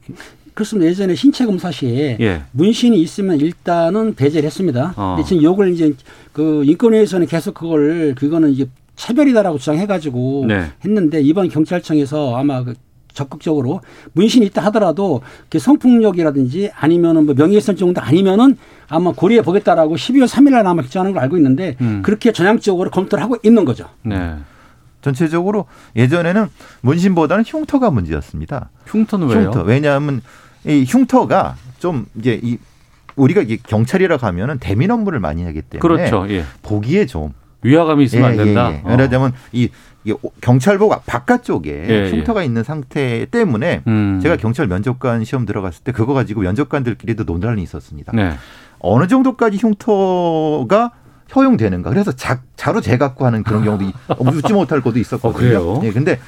그렇습니다. 예전에 신체 검사 시에 예. 문신이 있으면 일단은 배제를 했습니다. 어. 근데 지금 요걸 이제 그 인권위에서는 계속 그걸 그거는 이제 차별이다라고 주장해가지고 네. 했는데 이번 경찰청에서 아마 그 적극적으로 문신이 있다 하더라도 그 성폭력이라든지 아니면은 뭐 명예훼손 정도 아니면은 아마 고려해 보겠다라고 12월 3일날 아마 결정하는 걸 알고 있는데 음. 그렇게 전향적으로 검토를 하고 있는 거죠. 네. 전체적으로 예전에는 문신보다는 흉터가 문제였습니다. 흉터는 왜요? 흉터. 왜냐하면 이 흉터가 좀 이제 이 우리가 이게 경찰이라고 하면은 대민 업무를 많이 하기 때문에 그렇죠. 예. 보기에 좀 위화감이 있으면 안 예, 예, 된다. 예. 어. 왜냐하면 이 경찰복 바깥쪽에 예, 흉터가 있는 상태 때문에 음. 제가 경찰 면접관 시험 들어갔을 때 그거 가지고 면접관들끼리도 논란이 있었습니다. 네. 어느 정도까지 흉터가 허용되는가. 그래서 자, 자로 재갖고 하는 그런 경우도 이- 웃지 못할 것도 있었거든요. 어, 그래요? 예, 근데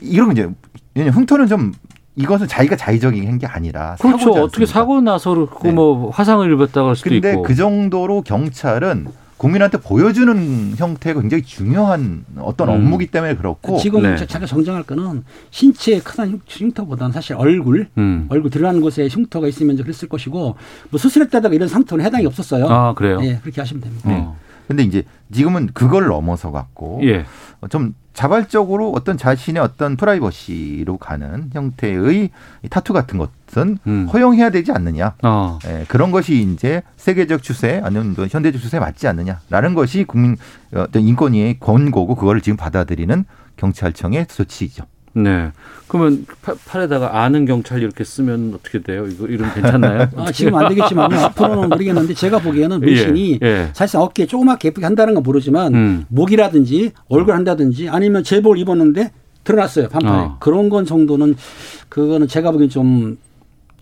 이런 이제 흉터는 좀 이것은 자기가 자의적인 한 게 아니라 그렇죠. 어떻게? 사고 나서 네. 뭐 화상을 입었다고 할 수도 근데 있고. 그 정도로 경찰은 국민한테 보여주는 형태가 굉장히 중요한 어떤 음. 업무기 때문에 그렇고 지금 네. 제가 정정할 거는 신체에 큰 흉터보다는 사실 얼굴 음. 얼굴 드러나는 곳에 흉터가 있으면 그랬을 것이고 뭐 수술했다다가 이런 상태는 해당이 없었어요. 아 그래요. 예, 그렇게 하시면 됩니다. 어. 근데 이제 지금은 그걸 넘어서 갖고 예. 좀 자발적으로 어떤 자신의 어떤 프라이버시로 가는 형태의 이 타투 같은 것은 음. 허용해야 되지 않느냐. 어. 예, 그런 것이 이제 세계적 추세 아니면 뭐 현대적 추세에 맞지 않느냐라는 것이 국민 어떤 인권위의 권고고 그거를 지금 받아들이는 경찰청의 조치이죠. 네. 그러면 파- 팔에다가 아는 경찰 이렇게 쓰면 어떻게 돼요? 이거 이름 괜찮나요? 아, 지금 안 되겠지만 앞으로는 모르겠는데 제가 보기에는 문신이 예, 예. 사실상 어깨에 조그맣게 예쁘게 한다는 건 모르지만 음. 목이라든지 얼굴 한다든지 아니면 제복을 입었는데 드러났어요 판판에 어. 그런 건 정도는 그거는 제가 보기엔 좀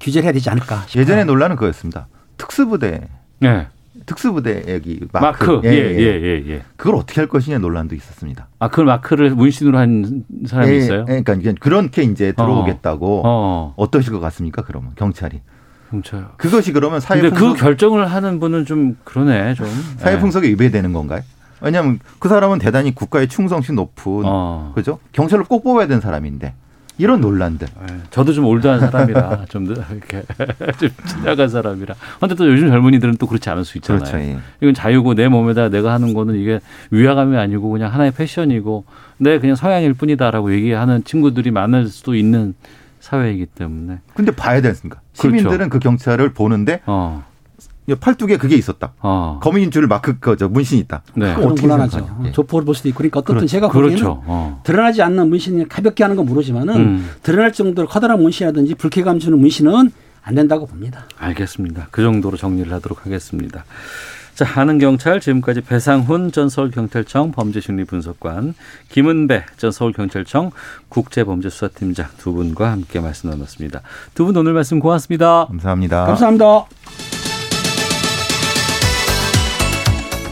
규제를 해야 되지 않을까 싶어요. 예전에 논란은 그거였습니다. 특수부대 네. 특수부대 여기 마크. 마크, 예, 예, 예, 예. 그걸 어떻게 할 것이냐 논란도 있었습니다. 아, 그 마크를 문신으로 한 사람이 예, 있어요? 예, 그러니까 그렇게 이제 들어오겠다고 어. 어. 떠실것 같습니까? 그러면 경찰이 경찰. 그것이 그러면 사회 근데 풍속, 그 결정을 하는 분은 좀 그러네 좀. 사회 네. 풍속에 위배되는 건가요? 왜냐하면 그 사람은 대단히 국가의 충성심 높은 어. 그죠? 경찰을 꼭 뽑아야 되는 사람인데 이런 논란들. 네. 저도 좀 올드한 사람이라 좀더 이렇게 좀 지나간 사람이라. 근데 또 요즘 젊은이들은 또 그렇지 않을 수 있잖아요. 그렇죠. 예. 이건 자유고 내 몸에다 내가 하는 거는 이게 위화감이 아니고 그냥 하나의 패션이고 내 그냥 성향일 뿐이다라고 얘기하는 친구들이 많을 수도 있는 사회이기 때문에. 근데 봐야 되지 않습니까? 그렇죠. 시민들은 그 경찰을 보는데 어. 팔뚝에 그게 있었다. 어. 거민인 줄 마크 거저 문신 있다. 네. 어떻게 곤란하죠. 생각하냐? 예. 조폭을 볼 수도 있고 그러니까 어떻든 그렇죠. 제가 보기에는 그렇죠. 어. 드러나지 않는 문신이 가볍게 하는 건 모르지만은 음. 드러날 정도로 커다란 문신이라든지 불쾌감 주는 문신은 안 된다고 봅니다. 알겠습니다. 그 정도로 정리를 하도록 하겠습니다. 자, 하는 경찰 지금까지 배상훈 전 서울경찰청 범죄심리분석관, 김은배 전 서울경찰청 국제범죄수사팀장 두 분과 함께 말씀 나눴습니다. 두 분 오늘 말씀 고맙습니다. 감사합니다. 감사합니다.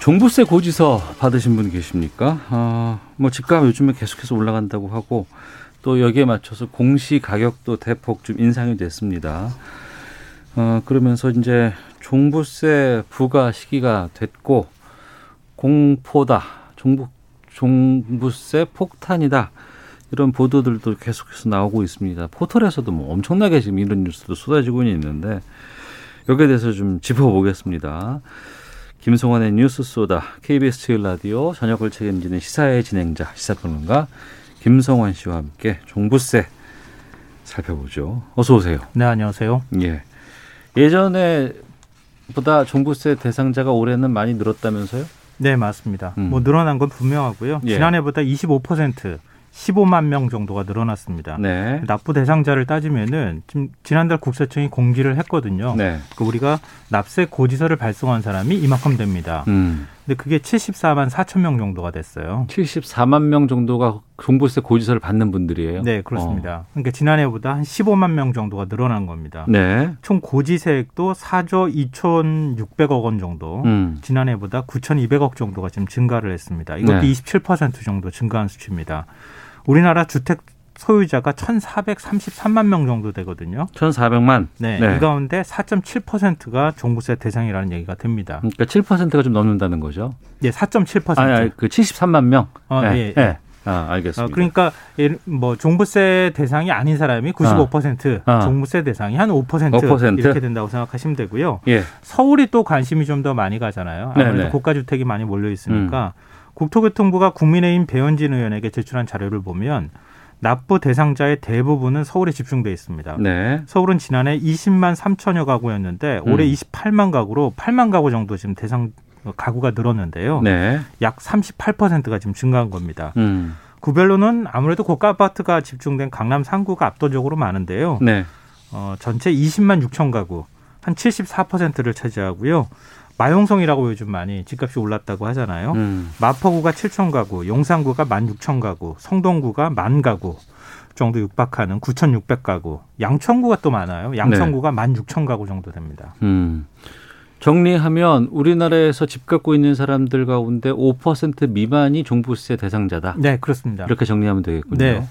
종부세 고지서 받으신 분 계십니까? 아, 뭐 집값 요즘에 계속해서 올라간다고 하고 또 여기에 맞춰서 공시 가격도 대폭 좀 인상이 됐습니다. 어, 그러면서 이제 종부세 부과 시기가 됐고 공포다, 종부, 종부세 폭탄이다 이런 보도들도 계속해서 나오고 있습니다. 포털에서도 뭐 엄청나게 지금 이런 뉴스도 쏟아지고 있는데 여기에 대해서 좀 짚어보겠습니다. 김성환의 뉴스 소다 KBS 제일 라디오 저녁을 책임지는 시사의 진행자 시사평론가 김성환 씨와 함께 종부세 살펴보죠. 어서 오세요. 네, 안녕하세요. 예. 예전에 보다 종부세 대상자가 올해는 많이 늘었다면서요? 네, 맞습니다. 음. 뭐 늘어난 건 분명하고요. 예. 지난해보다 25% 15만 명 정도가 늘어났습니다. 네. 납부 대상자를 따지면은 지금 지난달 국세청이 공지를 했거든요. 네. 그 우리가 납세 고지서를 발송한 사람이 이만큼 됩니다. 음. 근데 그게 74만 4천 명 정도가 됐어요. 74만 명 정도가 종부세 고지서를 받는 분들이에요. 네, 그렇습니다. 그러니까 지난해보다 한 15만 명 정도가 늘어난 겁니다. 네. 총 고지세액도 4조 2,600억 원 정도, 음. 지난해보다 9,200억 정도가 지금 증가를 했습니다. 이것도 네. 27% 정도 증가한 수치입니다. 우리나라 주택 소유자가 1,433만 명 정도 되거든요. 1,400만. 네, 네. 이 가운데 4.7%가 종부세 대상이라는 얘기가 됩니다. 그러니까 7%가 좀 넘는다는 거죠. 예, 4.7%. 아니, 아니 그 73만 명. 어, 네. 예, 네. 예. 아, 알겠습니다. 어, 그러니까 뭐 종부세 대상이 아닌 사람이 95%, 아. 종부세 대상이 한 5%, 5%? 이렇게 된다고 생각하시면 되고요. 예. 서울이 또 관심이 좀 더 많이 가잖아요. 아무래도 네네. 음. 고가 주택이 많이 몰려 있으니까 국토교통부가 국민의힘 배현진 의원에게 제출한 자료를 보면 납부 대상자의 대부분은 서울에 집중돼 있습니다. 네. 서울은 지난해 20만 3천여 가구였는데 올해 음. 28만 가구로 8만 가구 정도 지금 대상 가구가 늘었는데요. 네. 약 38%가 지금 증가한 겁니다. 음. 구별로는 아무래도 고가 아파트가 집중된 강남 상구가 압도적으로 많은데요. 네. 어, 전체 20만 6천 가구, 한 74%를 차지하고요. 마용성이라고 요즘 많이 집값이 올랐다고 하잖아요. 음. 마포구가 7천 가구, 용산구가 1만 6천 가구, 성동구가 만 가구 정도 육박하는 9,600 가구, 양천구가 또 많아요. 양천구가 1만 6천 가구 정도 됩니다. 음. 정리하면 우리나라에서 집 갖고 있는 사람들 가운데 5% 미만이 종부세 대상자다. 네, 그렇습니다. 이렇게 정리하면 되겠군요. 네.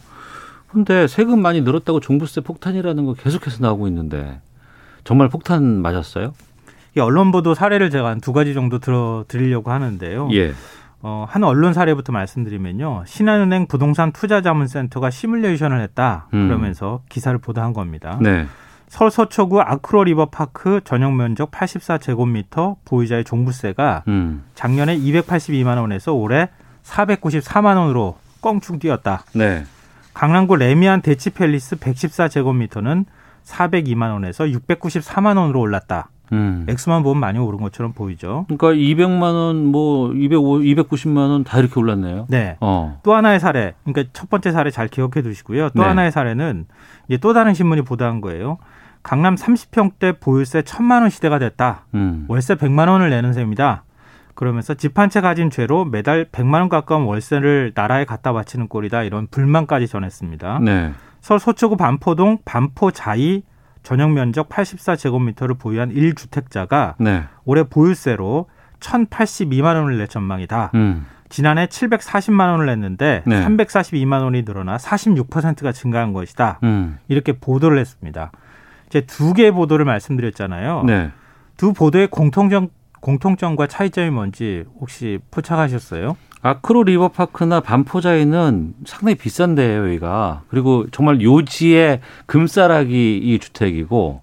근데 세금 많이 늘었다고 종부세 폭탄이라는 거 계속해서 나오고 있는데 정말 폭탄 맞았어요? 이 언론 보도 사례를 제가 한 두 가지 정도 들어 드리려고 하는데요. 예. 어, 한 언론 사례부터 말씀드리면요. 신한은행 부동산 투자자문센터가 시뮬레이션을 했다. 음. 그러면서 기사를 보도한 겁니다. 네. 서울 서초구 아크로 리버파크 전용 면적 84제곱미터 보유자의 종부세가 음. 작년에 282만 원에서 올해 494만 원으로 껑충 뛰었다. 네. 강남구 레미안 대치팰리스 114제곱미터는 402만 원에서 694만 원으로 올랐다. 음. 액수만 보면 많이 오른 것처럼 보이죠. 그러니까 200만 원, 뭐 205, 290만 원 다 이렇게 올랐네요. 네. 어. 또 하나의 사례, 그러니까 첫 번째 사례 잘 기억해 두시고요. 또 네. 하나의 사례는 이제 또 다른 신문이 보도한 거예요. 강남 30평대 보유세 1천만 원 시대가 됐다. 음. 월세 100만 원을 내는 셈이다. 그러면서 집 한 채 가진 죄로 매달 100만 원 가까운 월세를 나라에 갖다 바치는 꼴이다. 이런 불만까지 전했습니다. 네. 서울 서초구 반포동 반포자이 전용 면적 84제곱미터를 보유한 1주택자가 네. 올해 보유세로 1,082만 원을 낼 전망이다. 음. 지난해 740만 원을 냈는데 네. 342만 원이 늘어나 46%가 증가한 것이다. 음. 이렇게 보도를 했습니다. 이제 두 개의 보도를 말씀드렸잖아요. 네. 두 보도의 공통점 공통점과 차이점이 뭔지 혹시 포착하셨어요? 아크로 리버파크나 반포자이는 상당히 비싼데요, 여기가. 그리고 정말 요지의 금싸라기 이 주택이고,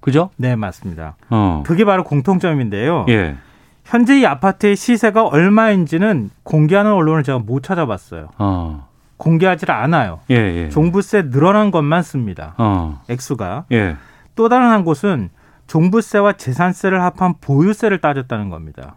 그죠? 네, 맞습니다. 어. 그게 바로 공통점인데요. 예. 현재 이 아파트의 시세가 얼마인지는 공개하는 언론을 제가 못 찾아봤어요. 어. 공개하지 않아요. 예, 예. 종부세 늘어난 것만 씁니다. 어. 액수가. 예. 또 다른 한 곳은 종부세와 재산세를 합한 보유세를 따졌다는 겁니다.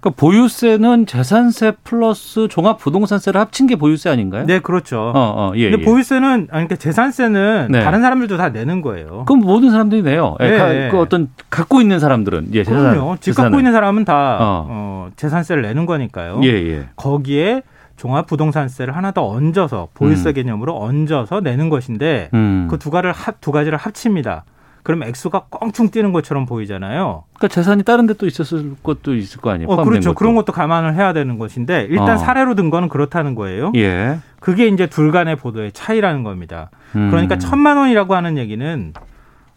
그러니까 보유세는 재산세 플러스 종합부동산세를 합친 게 보유세 아닌가요? 네, 그렇죠. 어, 어, 예. 근데 예. 보유세는 아니 그러니까 재산세는 네. 다른 사람들도 다 내는 거예요. 그럼 모든 사람들이 내요. 예, 네. 가- 그 어떤 갖고 있는 사람들은 예, 재산, 그럼요. 집 재산을. 갖고 있는 사람은 다 어. 어, 재산세를 내는 거니까요. 예, 예. 거기에 종합부동산세를 하나 더 얹어서 보유세 개념으로 얹어서 내는 것인데 음. 그두 가지를 합, 두 가지를 합칩니다. 그럼 액수가 껑충 뛰는 것처럼 보이잖아요. 그러니까 재산이 다른 데 또 있었을 것도 있을 거 아니에요. 어, 그렇죠. 것도. 그런 것도 감안을 해야 되는 것인데 일단 어. 사례로 든 거는 그렇다는 거예요. 예. 그게 이제 둘 간의 보도의 차이라는 겁니다. 음. 그러니까 천만 원이라고 하는 얘기는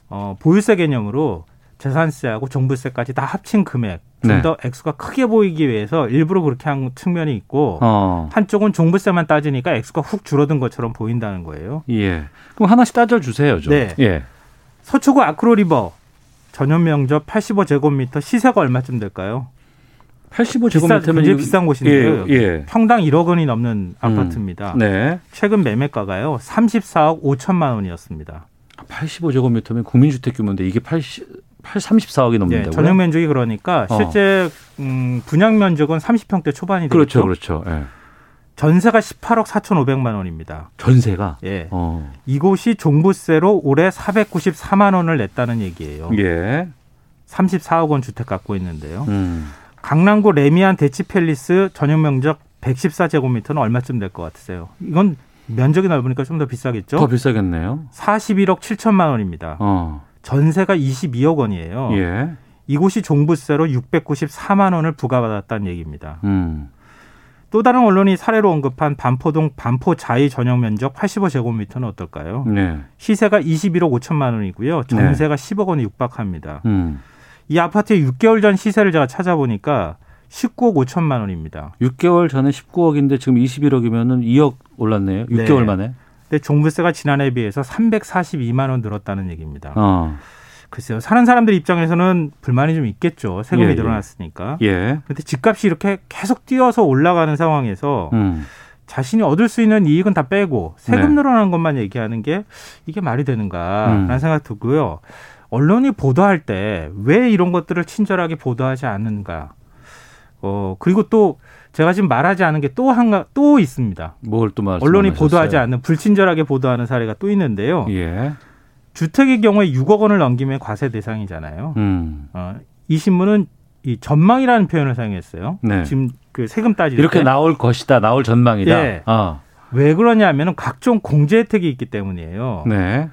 어, 보유세 개념으로 재산세하고 종부세까지 다 합친 금액 좀 네. 더 액수가 크게 보이기 위해서 일부러 그렇게 한 측면이 있고 어. 한쪽은 종부세만 따지니까 액수가 훅 줄어든 것처럼 보인다는 거예요. 예. 그럼 하나씩 따져 주세요, 좀. 네. 예. 서초구 아크로리버 전용 면적 85제곱미터 시세가 얼마쯤 될까요? 85제곱미터면 굉장히 이거- 비싼 곳인데요. 예, 예. 평당 1억 원이 넘는 아파트입니다. 네. 최근 매매가가요 34억 5천만 원이었습니다. 85제곱미터면 국민주택 규모인데 이게 80, 8, 34억이 예, 넘는다고요? 전용 면적이 그러니까 어. 실제 음, 분양 면적은 30평대 초반이 되겠죠. 그렇죠, 그렇죠. 예. 전세가 18억 4,500만 원입니다. 전세가. 예. 어. 이곳이 종부세로 올해 494만 원을 냈다는 얘기예요. 예. 34억 원 주택 갖고 있는데요. 음. 강남구 레미안 대치팰리스 전용 면적 114제곱미터는 얼마쯤 될 것 같으세요? 이건 면적이 넓으니까 좀 더 비싸겠죠? 더 비싸겠네요. 41억 7천만 원입니다. 어. 전세가 22억 원이에요. 예. 이곳이 종부세로 694만 원을 부과받았다는 얘기입니다. 음. 또 다른 언론이 사례로 언급한 반포동 반포 자이 전용 면적 85제곱미터는 어떨까요? 네. 시세가 21억 5천만 원이고요. 전세가 10억 원에 육박합니다. 음. 이 아파트의 6개월 전 시세를 제가 찾아보니까 19억 5천만 원입니다. 6개월 전에 19억인데 지금 21억이면은 2억 올랐네요. 6개월 네. 만에. 근데 종부세가 지난해에 비해서 342만 원 늘었다는 얘기입니다. 어. 글쎄요. 사는 사람들 입장에서는 불만이 좀 있겠죠. 세금이 예, 예. 늘어났으니까. 예. 그런데 집값이 이렇게 계속 뛰어서 올라가는 상황에서 음. 자신이 얻을 수 있는 이익은 다 빼고 세금 네. 늘어나는 것만 얘기하는 게 이게 말이 되는가라는 음. 생각 들고요. 언론이 보도할 때 왜 이런 것들을 친절하게 보도하지 않는가. 어, 그리고 또 제가 지금 말하지 않은 게 또 한가 또 있습니다. 뭘 또 말? 언론이 보도하지 않는 불친절하게 보도하는 사례가 또 있는데요. 예. 주택의 경우에 6억 원을 넘기면 과세 대상이잖아요. 음. 어, 이 신문은 이 전망이라는 표현을 사용했어요. 네. 지금 그 세금 따질 이렇게 때. 나올 것이다. 나올 전망이다. 예. 아. 왜 그러냐면은 각종 공제 혜택이 있기 때문이에요. 네.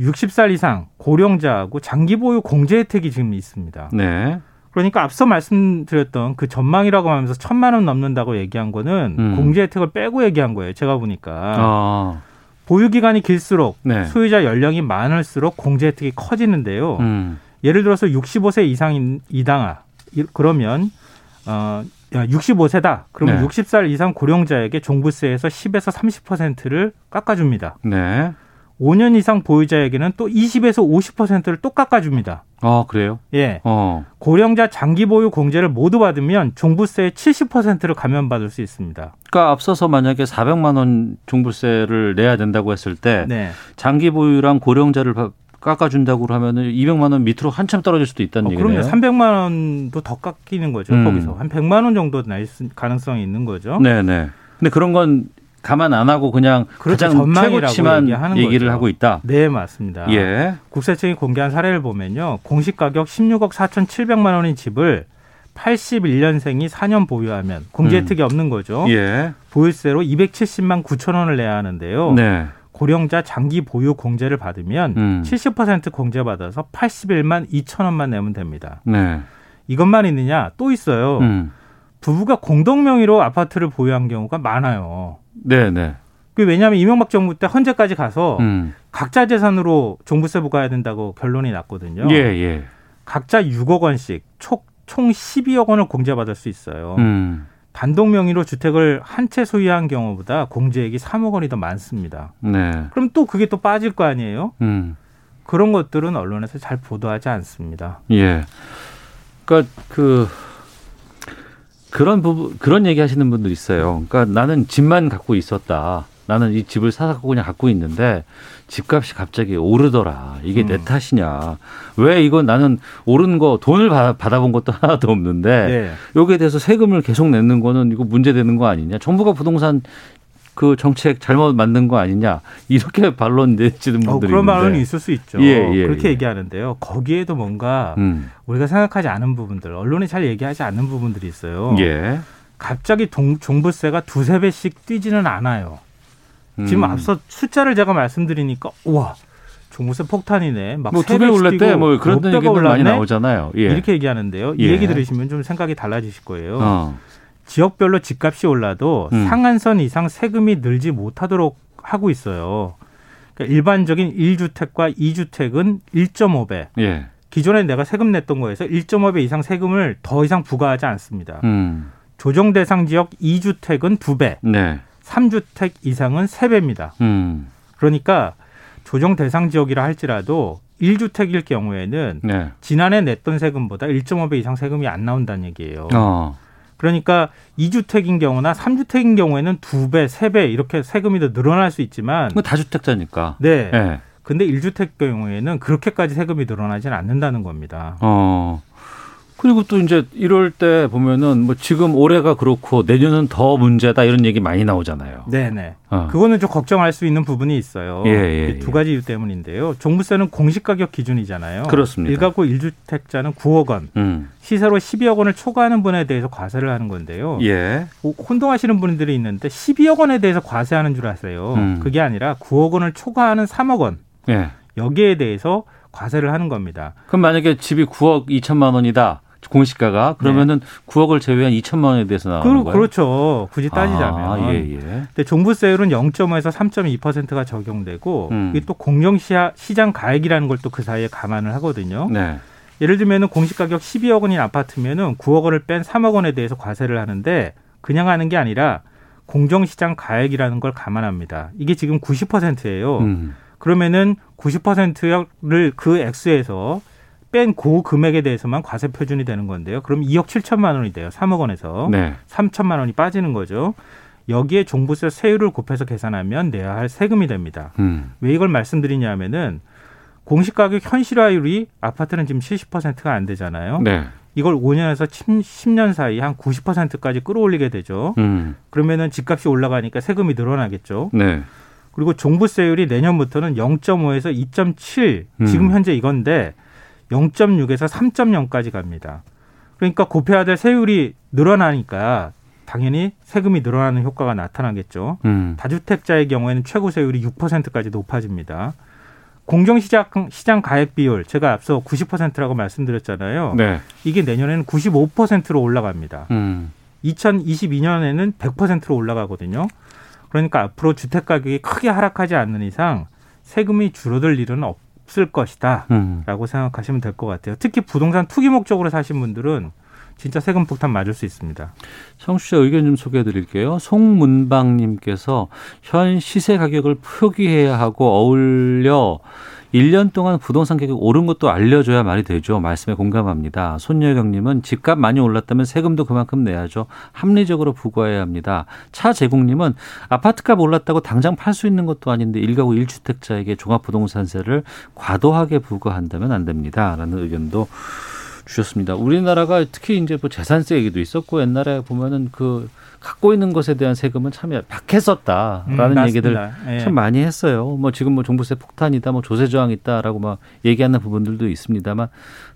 60살 이상 고령자하고 장기 보유 공제 혜택이 지금 있습니다. 네. 그러니까 앞서 말씀드렸던 그 전망이라고 하면서 천만 원 넘는다고 얘기한 거는 음. 공제 혜택을 빼고 얘기한 거예요. 제가 보니까 아. 보유 기간이 길수록 네. 소유자 연령이 많을수록 공제 혜택이 커지는데요. 음. 예를 들어서 65세 이상인 이당아 이- 그러면 어 65세다. 그러면 네. 60살 이상 고령자에게 종부세에서 10에서 30%를 깎아줍니다. 네. 5년 이상 보유자에게는 또 20에서 50%를 또 깎아줍니다. 아, 그래요? 예. 어. 고령자 장기 보유 공제를 모두 받으면 종부세의 70%를 감면받을 수 있습니다. 그러니까 앞서서 만약에 400만 원 종부세를 내야 된다고 했을 때 네. 장기 보유랑 고령자를 바- 깎아준다고 하면은 200만 원 밑으로 한참 떨어질 수도 있다는 어, 얘기네요. 그럼요. 300만 원도 더 깎이는 거죠. 음. 거기서 한 100만 원 정도 날 수- 가능성이 있는 거죠. 네 네. 근데 그런 건 감안 안 하고 그냥 그렇죠. 가장 최고치만 얘기를 거죠. 하고 있다. 네, 맞습니다. 예. 국세청이 공개한 사례를 보면요. 공시 가격 16억 4,700만 원인 집을 81년생이 4년 보유하면 공제 음. 혜택이 없는 거죠. 예. 보유세로 270만 9천 원을 내야 하는데요. 네. 고령자 장기 보유 공제를 받으면 음. 70% 공제 받아서 81만 2천 원만 내면 됩니다. 네. 이것만 있느냐? 또 있어요. 음. 부부가 공동 명의로 아파트를 보유한 경우가 많아요. 네, 네. 그 왜냐하면 이명박 정부 때 헌재까지 가서 음. 각자 재산으로 종부세 부과해야 된다고 결론이 났거든요. 예, 예. 각자 6억 원씩 총, 총 12억 원을 공제받을 수 있어요. 음. 단독 명의로 주택을 한 채 소유한 경우보다 공제액이 3억 원이 더 많습니다. 네. 그럼 또 그게 또 빠질 거 아니에요? 음. 그런 것들은 언론에서 잘 보도하지 않습니다. 예. 그러니까 그 그런 부분 그런 얘기 하시는 분들 있어요. 그러니까 나는 집만 갖고 있었다. 나는 이 집을 사서 그냥 갖고 있는데 집값이 갑자기 오르더라. 이게 내 탓이냐. 왜 이건 나는 오른 거 돈을 받- 받아 본 것도 하나도 없는데 네. 여기에 대해서 세금을 계속 내는 거는 이거 문제되는 거 아니냐. 정부가 부동산 그 정책 잘못 만든 거 아니냐. 이렇게 반론 내지는 어, 분들이 그런 있는데. 말은 있을 수 있죠. 예, 예, 그렇게 예. 얘기하는데요. 거기에도 뭔가 음. 우리가 생각하지 않은 부분들, 언론이 잘 얘기하지 않는 부분들이 있어요. 예. 갑자기 동, 종부세가 두세 배씩 뛰지는 않아요. 지금 음. 앞서 숫자를 제가 말씀드리니까 우와 종부세 폭탄이네. 막뭐세두배 배씩 올랐대 뭐 그런 얘기들 많이? 나오잖아요. 예. 이렇게 얘기하는데요. 이 예. 얘기 들으시면 좀 생각이 달라지실 거예요. 어. 지역별로 집값이 올라도 음. 상한선 이상 세금이 늘지 못하도록 하고 있어요. 그러니까 일반적인 1주택과 2주택은 1.5배. 예. 기존에 내가 세금 냈던 거에서 1.5배 이상 세금을 더 이상 부과하지 않습니다. 음. 조정 대상 지역 2주택은 2배, 네. 3주택 이상은 3배입니다. 음. 그러니까 조정 대상 지역이라 할지라도 1주택일 경우에는 네. 지난해 냈던 세금보다 1.5배 이상 세금이 안 나온다는 얘기예요. 어. 그러니까 2주택인 경우나 3주택인 경우에는 2배, 3배 이렇게 세금이 더 늘어날 수 있지만 그 다주택자니까. 네. 예. 근데 1주택 경우에는 그렇게까지 세금이 늘어나지는 않는다는 겁니다. 어. 그리고 또 이제 이럴 때 보면은 뭐 지금 올해가 그렇고 내년은 더 문제다 이런 얘기 많이 나오잖아요. 네네. 어. 그거는 좀 걱정할 수 있는 부분이 있어요. 예, 예, 이두 가지 이유 때문인데요. 종부세는 공시가격 기준이잖아요. 그렇습니다. 1가구 1주택자는 9억 원, 음. 시세로 12억 원을 초과하는 분에 대해서 과세를 하는 건데요. 예. 뭐 혼동하시는 분들이 있는데 12억 원에 대해서 과세하는 줄 아세요. 음. 그게 아니라 9억 원을 초과하는 3억 원 예. 여기에 대해서 과세를 하는 겁니다. 그럼 만약에 집이 9억 2천만 원이다. 공시가가 그러면은 9억을 제외한 2천만 원에 대해서 나오는 그, 거예요. 그렇죠. 굳이 따지자면. 아, 예, 예. 근데 종부세율은 0.5에서 3.2%가 적용되고 음. 이게 또 공정 시장 가액이라는 걸 또 그 사이에 감안을 하거든요. 네. 예를 들면은 공시가격 12억 원인 아파트면은 9억 원을 뺀 3억 원에 대해서 과세를 하는데 그냥 하는 게 아니라 공정시장 가액이라는 걸 감안합니다. 이게 지금 90%예요. 음. 그러면은 90%를 그 액수에서 뺀그 금액에 대해서만 과세 표준이 되는 건데요. 그럼 2억 7천만 원이 돼요. 3억 원에서 네. 3천만 원이 빠지는 거죠. 여기에 종부세 세율을 곱해서 계산하면 내야 할 세금이 됩니다. 음. 왜 이걸 말씀드리냐면은 공시가격 현실화율이 아파트는 지금 70%가 안 되잖아요. 네. 이걸 5년에서 10년 사이 한 90%까지 끌어올리게 되죠. 음. 그러면은 집값이 올라가니까 세금이 늘어나겠죠. 네. 그리고 종부세율이 내년부터는 0.5에서 2.7 음. 지금 현재 이건데 0.6에서 3.0까지 갑니다. 그러니까 곱해야 될 세율이 늘어나니까 당연히 세금이 늘어나는 효과가 나타나겠죠. 음. 다주택자의 경우에는 최고 세율이 6%까지 높아집니다. 공정시장 시장 가액 비율 제가 앞서 90%라고 말씀드렸잖아요. 네. 이게 내년에는 95%로 올라갑니다. 음. 2022년에는 100%로 올라가거든요. 그러니까 앞으로 주택 가격이 크게 하락하지 않는 이상 세금이 줄어들 일은 없 을 것이다. 음. 라고 생각하시면 될 것 같아요. 특히 부동산 투기 목적으로 사신 분들은 진짜 세금 폭탄 맞을 수 있습니다. 청취자 의견 좀 소개해 드릴게요. 송문방님께서 현 시세 가격을 표기해야 하고 어울려 1년 동안 부동산 가격 오른 것도 알려줘야 말이 되죠. 말씀에 공감합니다. 손여경님은 집값 많이 올랐다면 세금도 그만큼 내야죠. 합리적으로 부과해야 합니다. 차제국님은 아파트값 올랐다고 당장 팔 수 있는 것도 아닌데 1가구 1주택자에게 종합부동산세를 과도하게 부과한다면 안 됩니다. 라는 의견도 주셨습니다. 우리나라가 특히 이제 뭐 재산세 얘기도 있었고 옛날에 보면은 그 갖고 있는 것에 대한 세금은 참 약했었다라는 음, 얘기들 예. 참 많이 했어요. 뭐 지금 뭐 종부세 폭탄이다, 뭐 조세 저항 있다라고 막 얘기하는 부분들도 있습니다만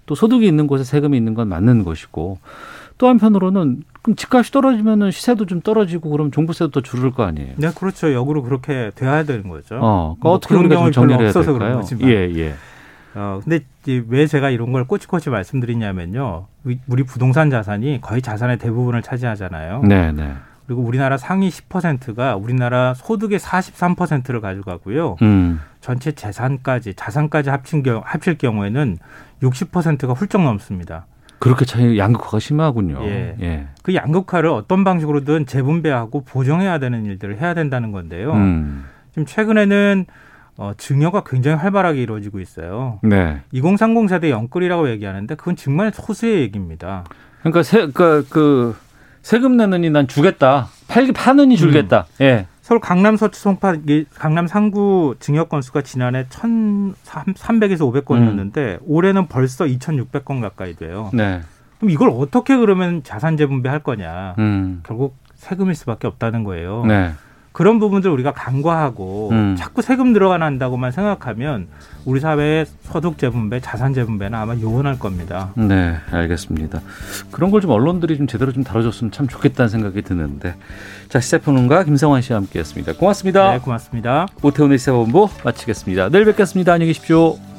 또 소득이 있는 곳에 세금이 있는 건 맞는 것이고 또 한편으로는 그럼 집값이 떨어지면은 시세도 좀 떨어지고 그럼 종부세도 더 줄을 거 아니에요. 네, 그렇죠. 역으로 그렇게 돼야 되는 거죠. 어, 그러니까 뭐 어떻게 그런 경우는 정리를 해야 될까요? 예, 예. 어, 근데 이제 왜 제가 이런 걸 꼬치꼬치 말씀드리냐면요. 우리- 부동산 자산이 거의 자산의 대부분을 차지하잖아요. 네, 네. 그리고 우리나라 상위 10%가 우리나라 소득의 43%를 가져가고요. 음. 전체 재산까지 자산까지 합친 경 합칠 경우에는 60%가 훌쩍 넘습니다. 그렇게 차이 양극화가 심하군요. 예. 예. 그 양극화를 어떤 방식으로든 재분배하고 보정해야 되는 일들을 해야 된다는 건데요. 음. 지금 최근에는 어, 증여가 굉장히 활발하게 이루어지고 있어요. 네. 2030 세대 영끌이라고 얘기하는데 그건 정말 소수의 얘기입니다. 그러니까 세, 그러니까 그 세금 내느니 난 주겠다. 팔 파느니 줄겠다. 예. 서울 강남 서초 송파 이 강남 상구 증여 건수가 지난해 1,300에서 500건이었는데 올해는 벌써 2,600건 가까이 돼요. 네. 그럼 이걸 어떻게 그러면 자산 재분배할 거냐? 음. 결국 세금일 수밖에 없다는 거예요. 네. 그런 부분들 우리가 간과하고 음. 자꾸 세금 들어간다고만 생각하면 우리 사회의 소득 재분배, 자산 재분배는 아마 요원할 겁니다. 네, 알겠습니다. 그런 걸 좀 언론들이 좀 제대로 좀 다뤄줬으면 참 좋겠다는 생각이 드는데. 자, 시사평론가 김성환 씨와 함께했습니다. 고맙습니다. 네, 고맙습니다. 오태훈의 시사본부 마치겠습니다. 내일 뵙겠습니다. 안녕히 계십시오.